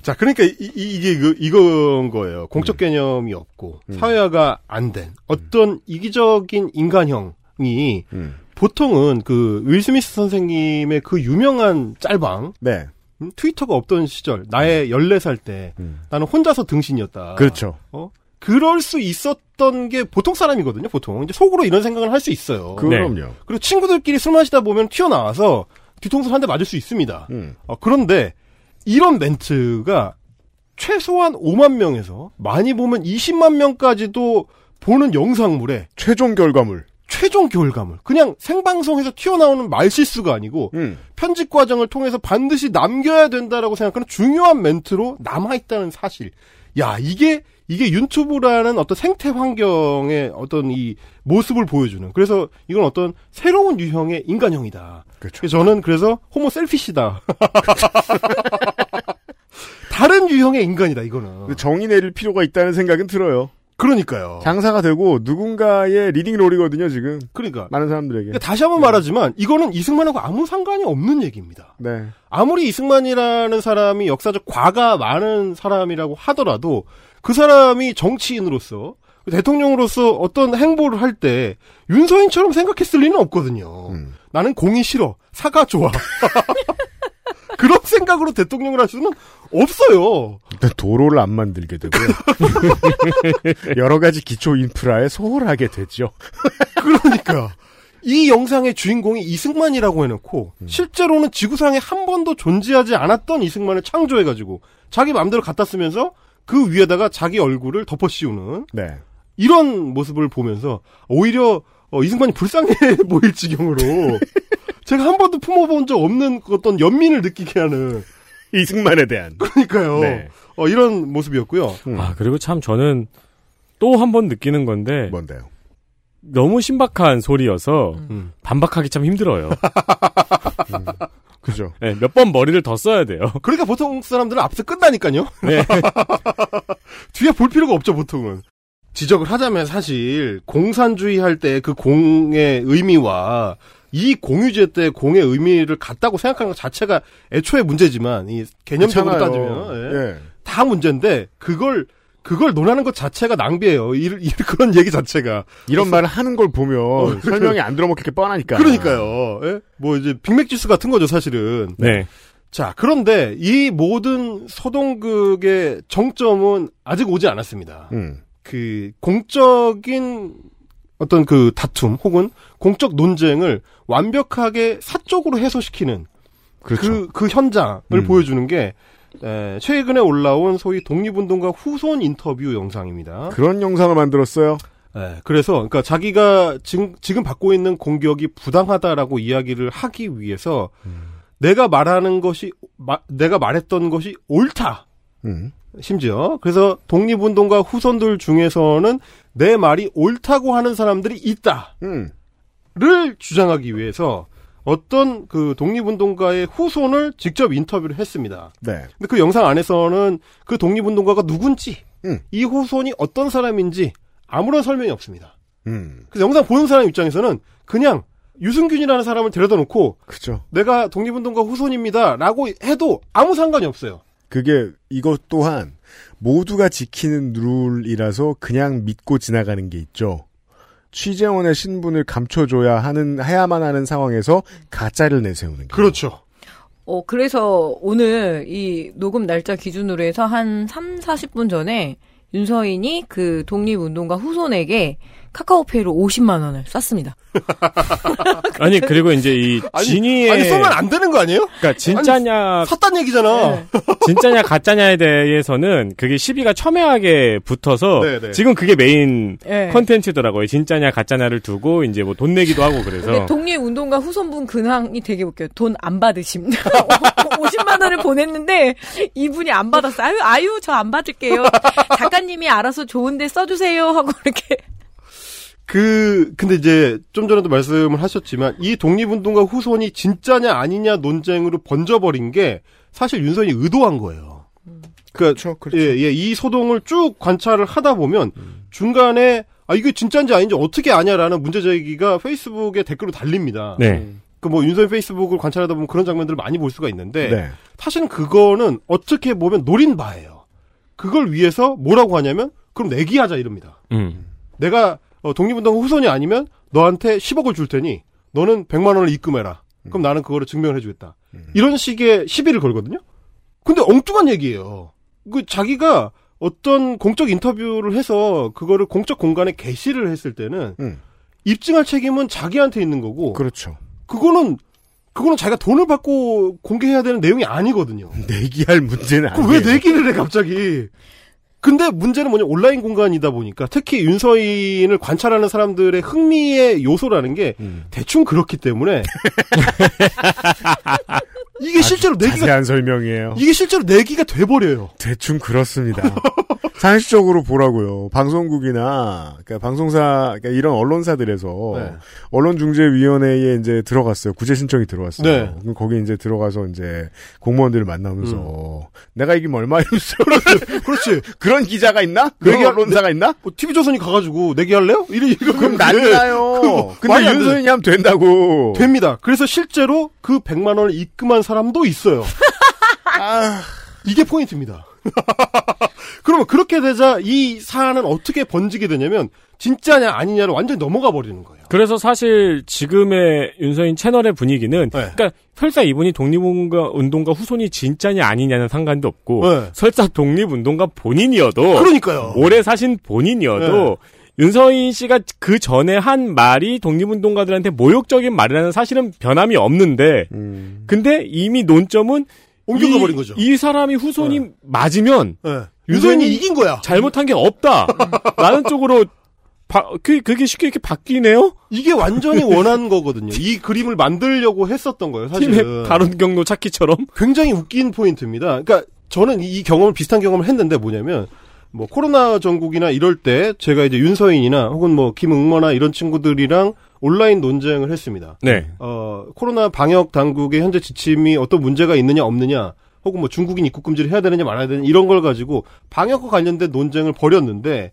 자, 그러니까 이, 이, 게 그, 이건 거예요. 공적 개념이 없고 사회화가 안 된 어떤 이기적인 인간형이 보통은 그 윌 스미스 선생님의 그 유명한 짤방 네. 음, 트위터가 없던 시절 나의 14살 때 나는 혼자서 등신이었다. 그렇죠. 어? 그럴 수 있었던 게 보통 사람이거든요, 보통. 이제 속으로 이런 생각을 할 수 있어요. 그럼요. 그리고 친구들끼리 술 마시다 보면 튀어나와서 뒤통수 한 대 맞을 수 있습니다. 어, 그런데 이런 멘트가 최소한 5만 명에서 많이 보면 20만 명까지도 보는 영상물에 최종 결과물. 최종 결과물. 그냥 생방송에서 튀어나오는 말실수가 아니고 편집 과정을 통해서 반드시 남겨야 된다라고 생각하는 중요한 멘트로 남아 있다는 사실. 야, 이게, 이게 유튜브라는 어떤 생태 환경의 어떤 이 모습을 보여주는. 그래서 이건 어떤 새로운 유형의 인간형이다. 그렇죠. 저는 그래서 homo selfish다. *laughs* 다른 유형의 인간이다, 이거는. 정의 내릴 필요가 있다는 생각은 들어요. 그러니까요. 장사가 되고 누군가의 leading role이거든요, 지금. 그러니까. 많은 사람들에게. 그러니까 다시 한번 말하지만 이거는 이승만하고 아무 상관이 없는 얘기입니다. 네. 아무리 이승만이라는 사람이 역사적 과가 많은 사람이라고 하더라도 그 사람이 정치인으로서 대통령으로서 어떤 행보를 할 때 윤서인처럼 생각했을 리는 없거든요. 나는 공이 싫어. 사가 좋아. *laughs* 그런 생각으로 대통령을 할 수는 없어요. 일단 도로를 안 만들게 되고요. *laughs* 여러 가지 기초 인프라에 소홀하게 되죠. *laughs* 그러니까 이 영상의 주인공이 이승만이라고 해놓고 실제로는 지구상에 한 번도 존재하지 않았던 이승만을 창조해가지고 자기 마음대로 갖다 쓰면서 그 위에다가 자기 얼굴을 덮어 씌우는 네. 이런 모습을 보면서 오히려 어, 이승만이 불쌍해 *laughs* 보일 지경으로 *laughs* 제가 한 번도 품어본 적 없는 어떤 연민을 느끼게 하는 이승만에 대한 그러니까요. 네. 어, 이런 모습이었고요. 아, 그리고 참 저는 또 한 번 느끼는 건데. 뭔데요? 너무 신박한 소리여서 반박하기 참 힘들어요. 음. *laughs* 그죠. 네, 몇 번 머리를 더 써야 돼요. *laughs* 그러니까 보통 사람들은 앞서 끝나니까요. *laughs* 네. *laughs* 뒤에 볼 필요가 없죠, 보통은. 지적을 하자면 사실 공산주의 할 때 그 공의 의미와 이 공유제 때 공의 의미를 같다고 생각하는 것 자체가 애초에 문제지만 이 개념적으로 그렇잖아요. 따지면 예. 예. 다 문제인데 그걸 그걸 논하는 것 자체가 낭비예요. 이, 이 그런 얘기 자체가 이런 말을 하는 걸 보면 어, 설명이 안 들어먹힐 게 뻔하니까. 그러니까요. 예? 뭐 이제 빅맥주스 같은 거죠, 사실은. 네. 자, 그런데 이 모든 소동극의 정점은 아직 오지 않았습니다. 음. 그 공적인 어떤 그 다툼 혹은 공적 논쟁을 완벽하게 사적으로 해소시키는 그렇죠. 그, 그 현장을 음. 보여주는 게 에, 최근에 올라온 소위 독립운동가 후손 인터뷰 영상입니다. 그런 영상을 만들었어요. 예, 그래서 그러니까 자기가 지금 지금 받고 있는 공격이 부당하다라고 이야기를 하기 위해서 내가 말하는 것이 마- 내가 말했던 것이 옳다. 음. 심지어 그래서 독립운동가 후손들 중에서는 내 말이 옳다고 하는 사람들이 있다를 음. 주장하기 위해서 어떤 그 독립운동가의 후손을 직접 인터뷰를 했습니다. 네. 근데 그 영상 안에서는 그 독립운동가가 누군지, 음. 이 후손이 어떤 사람인지 아무런 설명이 없습니다. 음. 그래서 영상 보는 사람 입장에서는 그냥 유승균이라는 사람을 데려다 놓고 그죠. 내가 독립운동가 후손입니다라고 해도 아무 상관이 없어요. 그게 이것 또한 모두가 지키는 룰이라서 그냥 믿고 지나가는 게 있죠. 취재원의 신분을 감춰줘야 하는 해야만 하는 상황에서 가짜를 내세우는 게. 그렇죠. 어, 그래서 오늘 이 녹음 날짜 기준으로 해서 한 3, 40분 전에 윤서인이 그 독립운동가 후손에게 카카오페이로 50만 원을 쐈습니다. *laughs* 아니 그리고 이제 이 진이의 아니 쏘면 안 되는 거 아니에요? 그러니까 진짜냐 샀단 얘기잖아. 진짜냐 가짜냐에 대해서는 그게 시비가 첨예하게 붙어서 네, 네. 지금 그게 메인 네. 컨텐츠더라고요. 진짜냐 가짜냐를 두고 이제 뭐 돈 내기도 하고 그래서 근데 독립 운동가 후손분 근황이 되게 웃겨요. 돈 안 받으십니다. *laughs* 50만 원을 보냈는데 이분이 안 받았어요. 아유, 아유, 저 안 받을게요. 작가님이 알아서 좋은데 써주세요 하고 이렇게. 그 근데 이제 좀 전에도 말씀을 하셨지만 이 독립운동가 후손이 진짜냐 아니냐 논쟁으로 번져버린 게 사실 윤선이 의도한 거예요. 그러니까 예, 예, 이 소동을 쭉 관찰을 하다 보면 중간에 아 이게 진짜인지 아닌지 어떻게 아냐라는 문제 제기가 페이스북에 댓글로 달립니다. 네. 그뭐 윤서인 페이스북을 관찰하다 보면 그런 장면들을 많이 볼 수가 있는데 네. 사실은 그거는 어떻게 보면 노린 바예요. 그걸 위해서 뭐라고 하냐면 그럼 내기하자 이럽니다. 음. 내가 어, 독립운동 후손이 아니면 너한테 10억을 줄 테니 너는 100만 원을 입금해라. 그럼 나는 그거를 증명을 해주겠다. 이런 식의 시비를 걸거든요. 근데 엉뚱한 얘기예요. 그 자기가 어떤 공적 인터뷰를 해서 그거를 공적 공간에 게시를 했을 때는 입증할 책임은 자기한테 있는 거고. 그렇죠. 그거는 그거는 자기가 돈을 받고 공개해야 되는 내용이 아니거든요. *laughs* 내기할 문제는 그럼 왜 아니에요. 내기를 해 갑자기? 근데 문제는 뭐냐 온라인 공간이다 보니까 특히 윤서인을 관찰하는 사람들의 흥미의 요소라는 게 음. 대충 그렇기 때문에 *laughs* 이게 실제로 내기가 자세한 설명이에요. 이게 실제로 내기가 돼 버려요. 대충 그렇습니다. 상식적으로 보라고요. 방송국이나 그러니까 방송사 그러니까 이런 언론사들에서 네. 언론중재위원회에 이제 들어갔어요. 구제 신청이 들어왔어요. 네. 그럼 거기 이제 들어가서 이제 공무원들을 만나면서 내가 이기면 얼마 이러면서 *laughs* 그렇지. 그런 기자가 있나? 그런 내기- 언론사가 있나? 뭐 TV 조선이 가가지고 내기할래요? 이래 이거 그럼 난리 나요. *laughs* 근데 윤소연이 하면 된다고. 됩니다. 그래서 실제로 그 100만 원을 입금한 사람도 있어요. *laughs* 아. 이게 포인트입니다. 그러면 그렇게 되자 이 사안은 어떻게 번지게 되냐면 진짜냐 아니냐를 완전히 넘어가 버리는 거예요. 그래서 사실 지금의 윤서인 채널의 분위기는 네. 그러니까 설사 이분이 독립운동가 운동가 후손이 진짜냐 아니냐는 상관도 없고 네. 설사 독립운동가 본인이어도 그러니까요. 오래 사신 본인이어도 네. 윤서인 씨가 그 전에 한 말이 독립운동가들한테 모욕적인 말이라는 사실은 변함이 없는데 근데 이미 논점은 옮겨가 이- 버린 거죠. 이 사람이 후손이 맞으면 네. 윤서인이 이긴 거야. 잘못한 게 없다. 라는 *laughs* 쪽으로 바, 그, 그게 쉽게 이렇게 바뀌네요? 이게 완전히 *laughs* 원한 거거든요. 이 그림을 만들려고 했었던 거예요, 사실은. 바른 경로 찾기처럼? 굉장히 웃긴 포인트입니다. 그러니까 저는 이 경험을 비슷한 경험을 했는데 뭐냐면 뭐 코로나 전국이나 이럴 때 제가 이제 윤서인이나 혹은 뭐 김응모나 이런 친구들이랑 온라인 논쟁을 했습니다. 네. 어, 코로나 방역 당국의 현재 지침이 어떤 문제가 있느냐 없느냐 혹은 뭐 중국인 입국 금지를 해야 되느냐 말아야 되느냐 이런 걸 가지고 방역과 관련된 논쟁을 벌였는데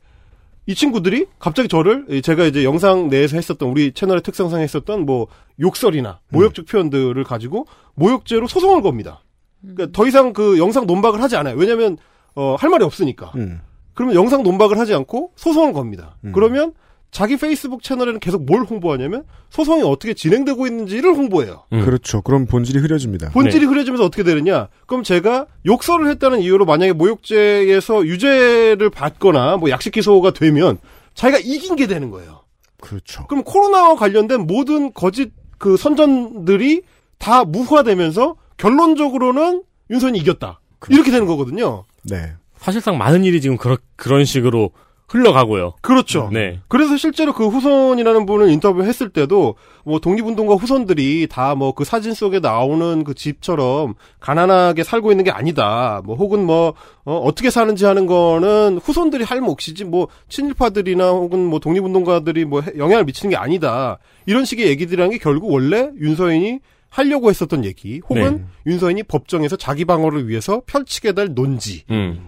이 친구들이 갑자기 저를 이 제가 이제 영상 내에서 했었던 우리 채널의 특성상 했었던 뭐 욕설이나 모욕적 표현들을 가지고 모욕죄로 소송을 겁니다. 그러니까 더 이상 그 영상 논박을 하지 않아요. 왜냐하면 어, 할 말이 없으니까. 음. 그러면 영상 논박을 하지 않고 소송을 겁니다. 그러면 자기 페이스북 채널에는 계속 뭘 홍보하냐면 소송이 어떻게 진행되고 있는지를 홍보해요. 그렇죠. 그럼 본질이 흐려집니다. 본질이 흐려지면서 어떻게 되느냐? 그럼 제가 욕설을 했다는 이유로 만약에 모욕죄에서 유죄를 받거나 뭐 약식 기소가 되면 자기가 이긴 게 되는 거예요. 그렇죠. 그럼 코로나와 관련된 모든 거짓 그 선전들이 다 무화되면서 결론적으로는 윤선이 이겼다. 이렇게 되는 거거든요. 네. 사실상 많은 일이 지금 그런 그런 식으로 흘러가고요. 그렇죠. 네. 그래서 실제로 그 후손이라는 분을 인터뷰했을 때도 뭐 독립운동가 후손들이 다 뭐 그 사진 속에 나오는 그 집처럼 가난하게 살고 있는 게 아니다. 뭐 혹은 뭐 어, 떻게 사는지 하는 거는 후손들이 할 몫이지 뭐 친일파들이나 혹은 뭐 독립운동가들이 뭐 해- 영향을 미치는 게 아니다. 이런 식의 얘기들이란 게 결국 원래 윤서인이 하려고 했었던 얘기 혹은 윤서인이 법정에서 자기 방어를 위해서 펼치게 될 논지. 음.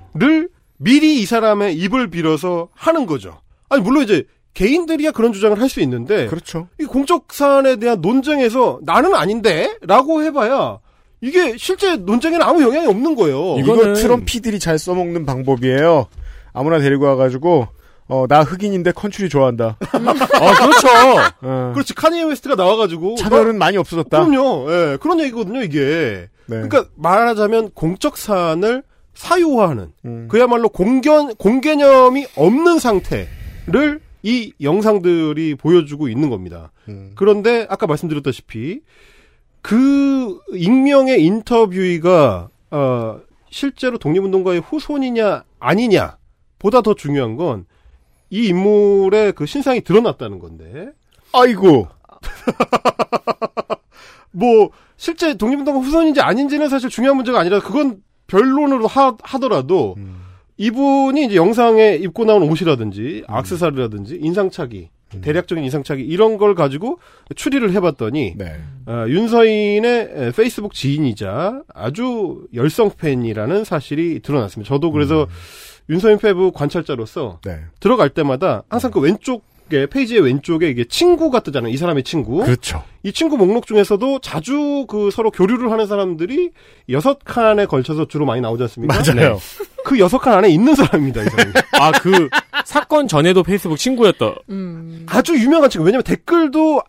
를 미리 이 사람의 입을 빌어서 하는 거죠. 아니 물론 이제 개인들이야 그런 주장을 할 수 있는데 그렇죠. 이 공적 사안에 대한 논쟁에서 나는 아닌데라고 해봐야 이게 실제 논쟁에는 아무 영향이 없는 거예요. 이거 Trumpie들이 잘 써먹는 방법이에요. 아무나 데리고 와가지고 어, 나 흑인인데 컨츄리 좋아한다. 어, 그렇죠. *laughs* 어. 그렇지 카니에 웨스트가 나와가지고 차별은 많이 없어졌다. 그럼요. 예, 그런 얘기거든요 이게. 네. 그러니까 말하자면 공적 사안을 사유화하는 음. 그야말로 공견 공개념이 없는 상태를 이 영상들이 보여주고 있는 겁니다. 음. 그런데 아까 말씀드렸다시피 그 익명의 인터뷰가 어, 실제로 독립운동가의 후손이냐 아니냐 보다 더 중요한 건 이 인물의 그 신상이 드러났다는 건데. 아이고. *laughs* 뭐 실제 독립운동가 후손인지 아닌지는 사실 중요한 문제가 아니라 그건 별론으로 하, 하더라도 이분이 이제 영상에 입고 나온 옷이라든지 악세사리라든지 인상착의 대략적인 인상착의 이런 걸 가지고 추리를 해봤더니 어, 윤서인의 에, 페이스북 지인이자 아주 열성 팬이라는 사실이 드러났습니다. 저도 그래서 윤서인 페이북 관찰자로서 네. 들어갈 때마다 항상 그 왼쪽 왼쪽에 페이지의 왼쪽에 이게 친구가 뜨잖아요. 이 사람의 친구. 그렇죠. 이 친구 목록 중에서도 자주 그 서로 교류를 하는 사람들이 여섯 칸에 걸쳐서 주로 많이 나오지 않습니까? 맞아요. 네. 그 여섯 칸 안에 있는 사람입니다. 이 사람이. 아, 그 사건 전에도 페이스북 친구였다. 아주 유명한 친구. 왜냐면 댓글도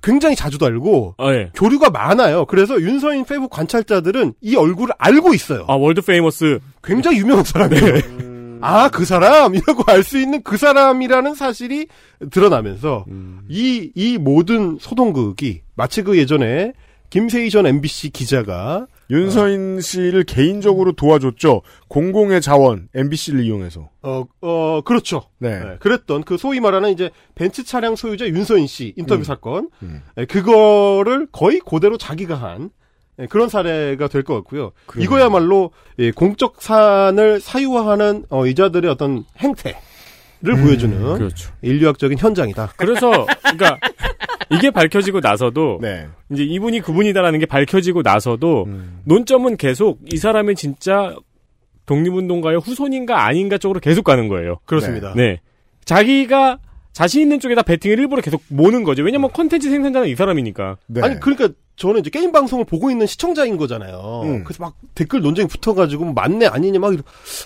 굉장히 자주 달고 아, 예. 교류가 많아요. 그래서 윤서인 페이북 관찰자들은 이 얼굴을 알고 있어요. 아, world famous. 굉장히 유명한 사람이에요. *laughs* 아, 그 사람 이라고 *laughs* 알 수 있는 그 사람이라는 사실이 드러나면서 이, 이 모든 소동극이 마치 그 예전에 김세희 전 MBC 기자가 윤서인 씨를 개인적으로 도와줬죠. 공공의 자원 MBC를 이용해서. 어, 어, 그렇죠. 네. 네, 그랬던 그 소위 말하는 이제 벤츠 차량 소유자 윤서인 씨 인터뷰 음. 사건. 음. 네, 그거를 거의 그대로 자기가 한 네, 그런 사례가 될 것 같고요. 그러네요. 이거야말로 예, 공적 산을 사유화하는 어, 이자들의 어떤 행태를 보여주는 그렇죠. 인류학적인 현장이다. 그래서 그러니까 이게 밝혀지고 나서도 네. 이제 이분이 그분이다라는 게 밝혀지고 나서도 음. 논점은 계속 이 사람은 진짜 독립운동가의 후손인가 아닌가 쪽으로 계속 가는 거예요. 그렇습니다. 네. 자기가 자신 있는 쪽에다 베팅을 일부러 계속 모는 거죠. 왜냐면 콘텐츠 생산자는 이 사람이니까. 네. 아니 그러니까 저는 이제 게임 방송을 보고 있는 시청자인 거잖아요. 음. 그래서 막 댓글 논쟁이 붙어가지고 뭐 맞네 아니냐 막.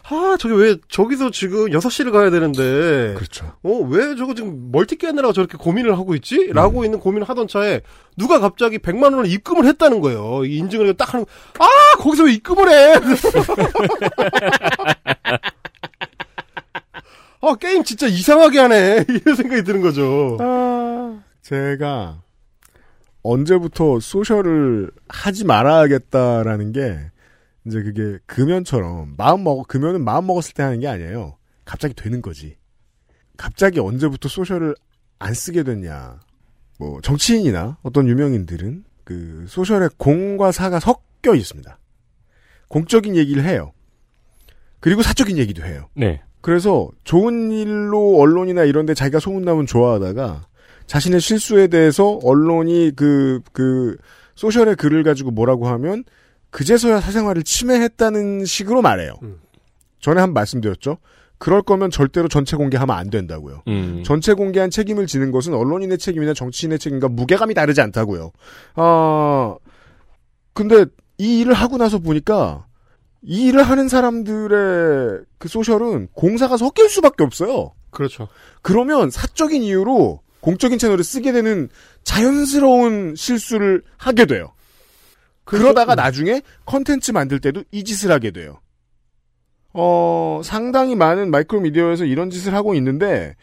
아 저게 왜 저기서 지금 6시를 가야 되는데. 그렇죠. 어왜 저거 지금 멀티 깨느라고 저렇게 고민을 하고 있지? 라고 음. 있는 고민을 하던 차에 누가 갑자기 100만 원을 입금을 했다는 거예요. 이 인증을 딱 하는. 아 거기서 왜 입금을 해? *laughs* 아 게임 진짜 이상하게 하네 *laughs* 이런 생각이 드는 거죠. 제가 언제부터 소셜을 하지 말아야겠다라는 게 이제 그게 금연처럼 마음 먹 금연은 마음 먹었을 때 하는 게 아니에요. 갑자기 되는 거지. 갑자기 언제부터 소셜을 안 쓰게 됐냐. 뭐 정치인이나 어떤 유명인들은 그 소셜에 공과 사가 섞여 있습니다. 공적인 얘기를 해요. 그리고 사적인 얘기도 해요. 네. 그래서 좋은 일로 언론이나 이런 데 자기가 소문나면 좋아하다가 자신의 실수에 대해서 언론이 그, 그, 소셜의 글을 가지고 뭐라고 하면 그제서야 사생활을 침해했다는 식으로 말해요. 전에 한번 말씀드렸죠. 그럴 거면 절대로 전체 공개하면 안 된다고요. 음. 전체 공개한 책임을 지는 것은 언론인의 책임이나 정치인의 책임과 무게감이 다르지 않다고요. 아, 근데 이 일을 하고 나서 보니까 이 일을 하는 사람들의 그 소셜은 공사가 섞일 수밖에 없어요. 그렇죠. 그러면 사적인 이유로 공적인 채널을 쓰게 되는 자연스러운 실수를 하게 돼요. 그러다가 나중에 컨텐츠 만들 때도 이 짓을 하게 돼요. 어, 상당히 많은 마이크로 미디어에서 이런 짓을 하고 있는데,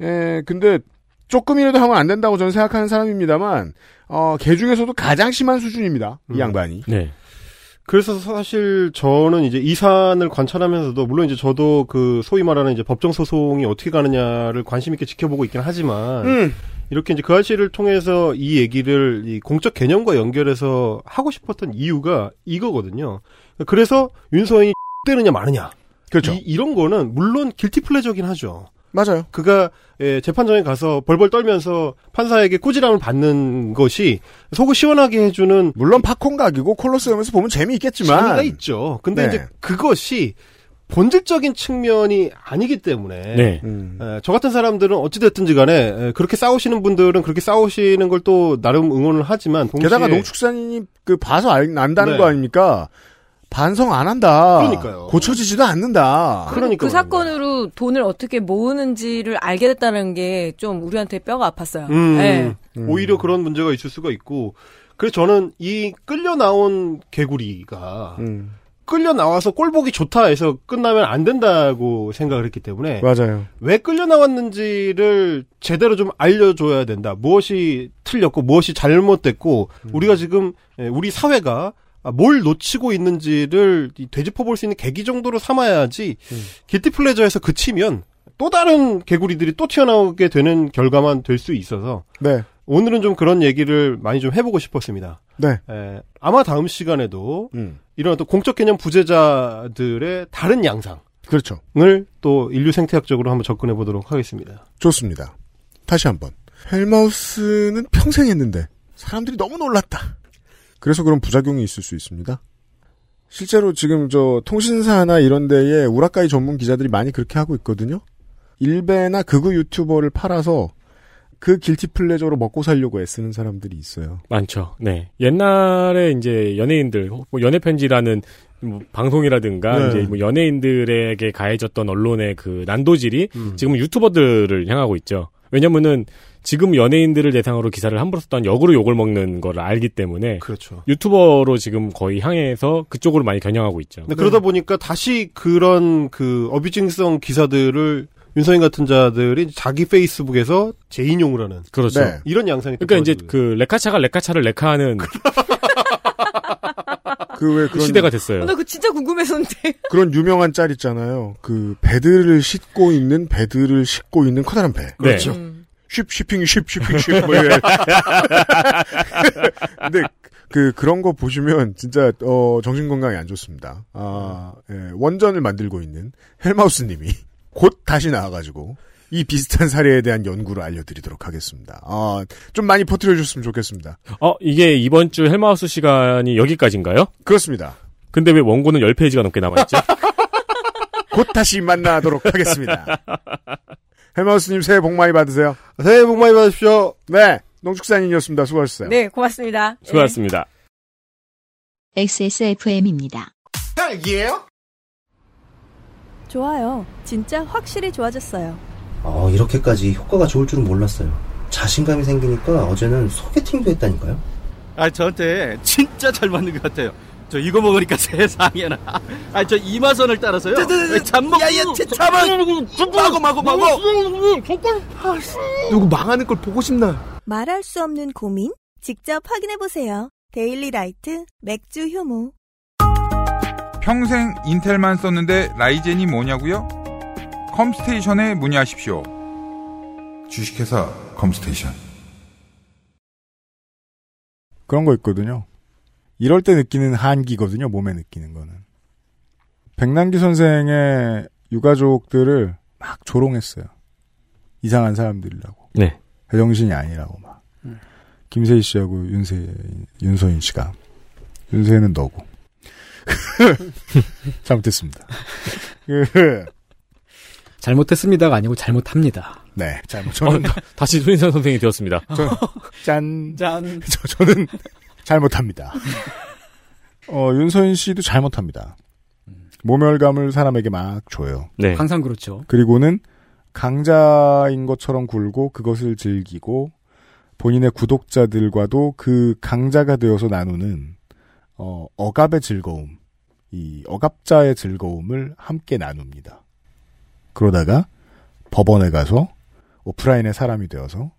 에, 근데 조금이라도 하면 안 된다고 저는 생각하는 사람입니다만, 어, 개 중에서도 가장 심한 수준입니다. 이 양반이. 네. 그래서 사실 저는 이제 이 사안을 관찰하면서도 물론 이제 저도 그 소위 말하는 이제 법정 소송이 어떻게 가느냐를 관심 있게 지켜보고 있긴 하지만 음. 이렇게 이제 그 아씨를 통해서 이 얘기를 이 공적 개념과 연결해서 하고 싶었던 이유가 이거거든요. 그래서 윤서인이 때느냐 *laughs* 마느냐. 그렇죠. 이, 런 거는 물론 길티 플레저긴 하죠. 맞아요. 그가 예, 재판장에 가서 벌벌 떨면서 판사에게 꾸지람을 받는 것이 속을 시원하게 해주는 물론 팝콘 각이고 콜로세움에서 보면 재미있겠지만 재미가 있죠. 근데 네. 이제 그것이 본질적인 측면이 아니기 때문에 네. 음. 에, 저 같은 사람들은 어찌됐든지 간에 에, 그렇게 싸우시는 분들은 그렇게 싸우시는 걸 또 나름 응원을 하지만 동시에 게다가 농축산인이 그 봐서 알, 안다는 네. 거 아닙니까? 반성 안 한다. 그러니까요. 고쳐지지도 않는다. 그러니까 그 사건으로 돈을 어떻게 모으는지를 알게 됐다는 게 좀 우리한테 뼈가 아팠어요. 음, 네. 오히려 그런 문제가 있을 수가 있고 그래서 저는 이 끌려 나온 개구리가 음. 끌려 나와서 꼴 보기 좋다 해서 끝나면 안 된다고 생각을 했기 때문에 맞아요. 왜 끌려 나왔는지를 제대로 좀 알려줘야 된다. 무엇이 틀렸고 무엇이 잘못됐고 우리가 지금 예, 우리 사회가 아, 뭘 놓치고 있는지를 이 되짚어 볼 수 있는 계기 정도로 삼아야지 길티 플레저에서 그치면 또 다른 개구리들이 또 튀어나오게 되는 결과만 될 수 있어서 네. 오늘은 좀 그런 얘기를 많이 좀 해보고 싶었습니다. 네. 에, 아마 다음 시간에도 음. 이런 또 공적 개념 부재자들의 다른 양상 그렇죠. 을 또 인류 생태학적으로 한번 접근해 보도록 하겠습니다. 좋습니다. 다시 한번. 헬마우스는 평생 했는데 사람들이 너무 놀랐다. 그래서 그런 부작용이 있을 수 있습니다. 실제로 지금 저 통신사나 이런 데에 우라카이 전문 기자들이 많이 그렇게 하고 있거든요. 일베나 극우 유튜버를 팔아서 그 길티 플레저로 먹고 살려고 애쓰는 사람들이 있어요. 많죠. 네. 옛날에 이제 연예인들, 뭐 연애 편지라는 뭐 방송이라든가 네. 이제 뭐 연예인들에게 가해졌던 언론의 그 난도질이 음. 지금 유튜버들을 향하고 있죠. 왜냐면은 지금 연예인들을 대상으로 기사를 함부로 썼던 역으로 욕을 먹는 걸 알기 때문에 그렇죠. 유튜버로 지금 거의 향해서 그쪽으로 많이 겨냥하고 있죠. 근데 그러다 보니까 다시 그런 그 어뷰징성 기사들을 윤서인 같은 자들이 자기 페이스북에서 재인용을 하는 그렇죠. 네. 이런 양상이 또 그러니까 이제 그 레카차가 레카차를 레카하는 *laughs* 그왜 그런 시대가 됐어요. 나 그거 진짜 궁금했었는데. *laughs* 그런 유명한 짤 있잖아요. 그 배들을 싣고 있는 배들을 싣고 있는 커다란 배. 그렇죠. 음. 쉽 쉬핑 쉽 쉬핑 쉽뭐 이래. *laughs* 근데 그 그런 거 보시면 진짜 어 정신 건강에 안 좋습니다. 아 예, 원전을 만들고 있는 헬마우스님이 *laughs* 곧 다시 나와가지고 이 비슷한 사례에 대한 연구를 알려드리도록 하겠습니다. 아 좀 많이 퍼뜨려 줬으면 좋겠습니다. 어, 이게 이번 주 헬마우스 시간이 여기까지인가요? 그렇습니다. 근데 왜 원고는 10페이지가 넘게 남아있죠? *laughs* 곧 다시 만나도록 하겠습니다. 헬마우스님 새해 복 많이 받으세요. 새해 복 많이 받으십시오. 네, 농축산인이었습니다. 수고하셨어요. 네, 고맙습니다. 수고하셨습니다. XSFM입니다. 딸기예요? 좋아요. 진짜 확실히 좋아졌어요. 어, 이렇게까지 효과가 좋을 줄은 몰랐어요. 자신감이 생기니까 어제는 소개팅도 했다니까요. 아, 저한테 진짜 잘 맞는 것 같아요. 저 이거 먹으니까 세상에나. 아, 저 이마선을 따라서요. 잠먹. 야야, 잠만. 마고 마고 마고. 누구 망하는 걸 보고 싶나? 말할 수 없는 고민? 직접 확인해 보세요. 데일리 라이트 맥주 효모. 평생 인텔만 썼는데 라이젠이 뭐냐고요? 컴스테이션에 문의하십시오. 주식회사 컴스테이션. 그런 거 있거든요. 이럴 때 느끼는 한기거든요. 몸에 느끼는 거는. 백남기 선생의 유가족들을 막 조롱했어요. 이상한 사람들이라고. 네. 제정신이 아니라고 막. 김세희 씨하고 윤세, 윤서인 씨가. 윤세는 너고. *laughs* 잘못했습니다. 그, 잘못했습니다가 아니고 잘못합니다. 네, 잘못. 저는 어, 다시 손인상 선생이 되었습니다. 저, 짠. *laughs* 짠. 저, 저는 잘못합니다. *laughs* 어, 윤서인 씨도 잘못합니다. 모멸감을 사람에게 막 줘요. 네. 항상 그렇죠. 그리고는 강자인 것처럼 굴고 그것을 즐기고 본인의 구독자들과도 그 강자가 되어서 나누는 어, 억압의 즐거움, 이 억압자의 즐거움을 함께 나눕니다. 그러다가 법원에 가서 오프라인의 사람이 되어서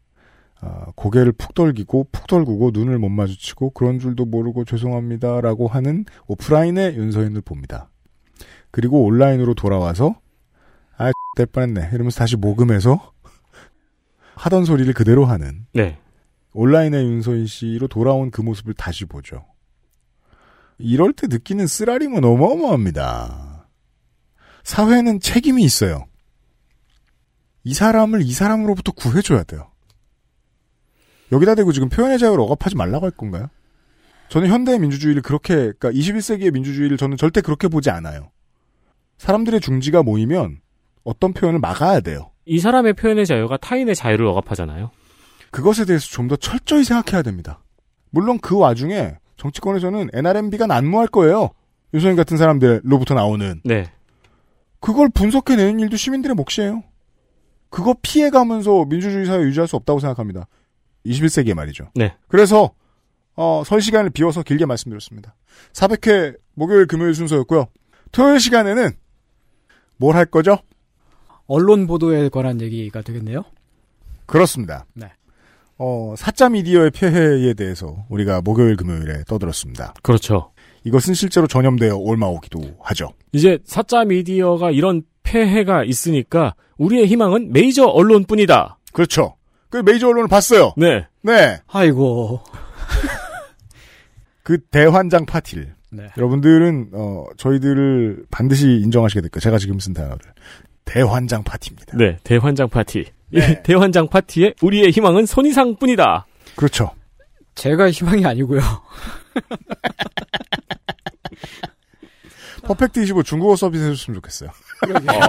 어, 고개를 푹 돌기고 푹 돌구고 눈을 못 마주치고 그런 줄도 모르고 죄송합니다라고 하는 오프라인의 윤서인을 봅니다. 그리고 온라인으로 돌아와서 아, 될 뻔했네. 이러면서 다시 모금해서 하던 소리를 그대로 하는 네. 온라인의 윤서인 씨로 돌아온 그 모습을 다시 보죠. 이럴 때 느끼는 쓰라림은 어마어마합니다. 사회는 책임이 있어요. 이 사람을 이 사람으로부터 구해줘야 돼요. 여기다 대고 지금 표현의 자유를 억압하지 말라고 할 건가요? 저는 현대의 민주주의를 그렇게, 그러니까 21세기의 민주주의를 저는 절대 그렇게 보지 않아요. 사람들의 중지가 모이면 어떤 표현을 막아야 돼요. 이 사람의 표현의 자유가 타인의 자유를 억압하잖아요. 그것에 대해서 좀 더 철저히 생각해야 됩니다. 물론 그 와중에 정치권에서는 NRMB가 난무할 거예요. 유소인 같은 사람들로부터 나오는. 네. 그걸 분석해내는 일도 시민들의 몫이에요. 그거 피해가면서 민주주의 사회 유지할 수 없다고 생각합니다. 21세기에 말이죠. 네. 그래서 어, 설 시간을 비워서 길게 말씀드렸습니다. 400회 목요일 금요일 순서였고요. 토요일 시간에는 뭘 할 거죠? 언론 보도에 관한 얘기가 되겠네요. 그렇습니다. 네. 어, 사자 미디어의 폐해에 대해서 우리가 목요일 금요일에 떠들었습니다. 그렇죠. 이것은 실제로 전염되어 올마오기도 하죠. 이제 사자 미디어가 이런 폐해가 있으니까 우리의 희망은 메이저 언론뿐이다. 그렇죠. 그 메이저 언론을 봤어요. 네. 네. 아이고. *laughs* 그 대환장 파티를. 네. 여러분들은 어 저희들을 반드시 인정하시게 될 거예요. 제가 지금 쓴 단어를. 대환장 파티입니다. 네, 대환장 파티. 이 *laughs* 대환장 파티에 우리의 희망은 손이상 뿐이다. 그렇죠. 제가 희망이 아니고요. *laughs* 퍼펙트 25 중국어 서비스 해줬으면 좋겠어요.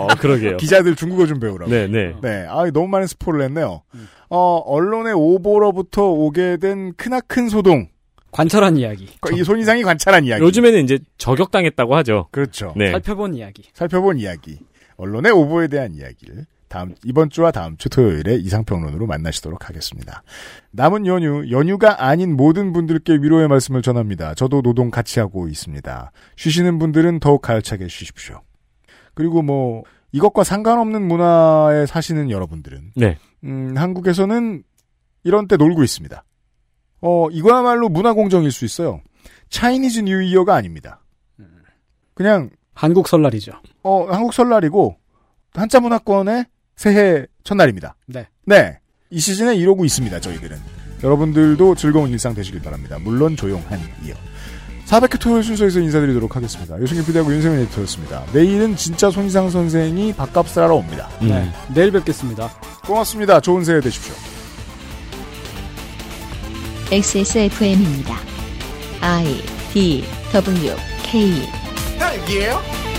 어, 그러게요. 기자들 중국어 좀 배우라고. 네, 네. 네. 아, 너무 많은 스포를 했네요. 어, 언론의 오보로부터 오게 된 크나큰 소동. 관찰한 이야기. 이 손이상이 관찰한 이야기. 요즘에는 이제 저격당했다고 하죠. 그렇죠. 네. 살펴본 이야기. 살펴본 이야기. 언론의 오보에 대한 이야기를 다음 이번 주와 다음 주 토요일에 이상평론으로 만나시도록 하겠습니다. 남은 연휴, 연휴가 아닌 모든 분들께 위로의 말씀을 전합니다. 저도 노동 같이 하고 있습니다. 쉬시는 분들은 더욱 가열차게 쉬십시오. 그리고 뭐 이것과 상관없는 문화에 사시는 여러분들은 네. 음, 한국에서는 이런 때 놀고 있습니다. 어, 이거야말로 문화 공정일 수 있어요. Chinese New Year가 아닙니다. 그냥 한국 설날이죠. 어, 한국 설날이고 한자 문화권의 새해 첫날입니다. 네. 네. 이 시즌에 이러고 있습니다, 저희들은. 여러분들도 즐거운 일상 되시길 바랍니다. 물론 조용한 이어. 400회 토요일 순서에서 인사드리도록 하겠습니다. 유승균 PD하고 윤세민 에디터였습니다. 내일은 진짜 손희상 선생이 밥값을 하러 옵니다. 네. 내일 뵙겠습니다. 고맙습니다. 좋은 새해 되십시오. XSFM입니다. I D W K 딸기예요?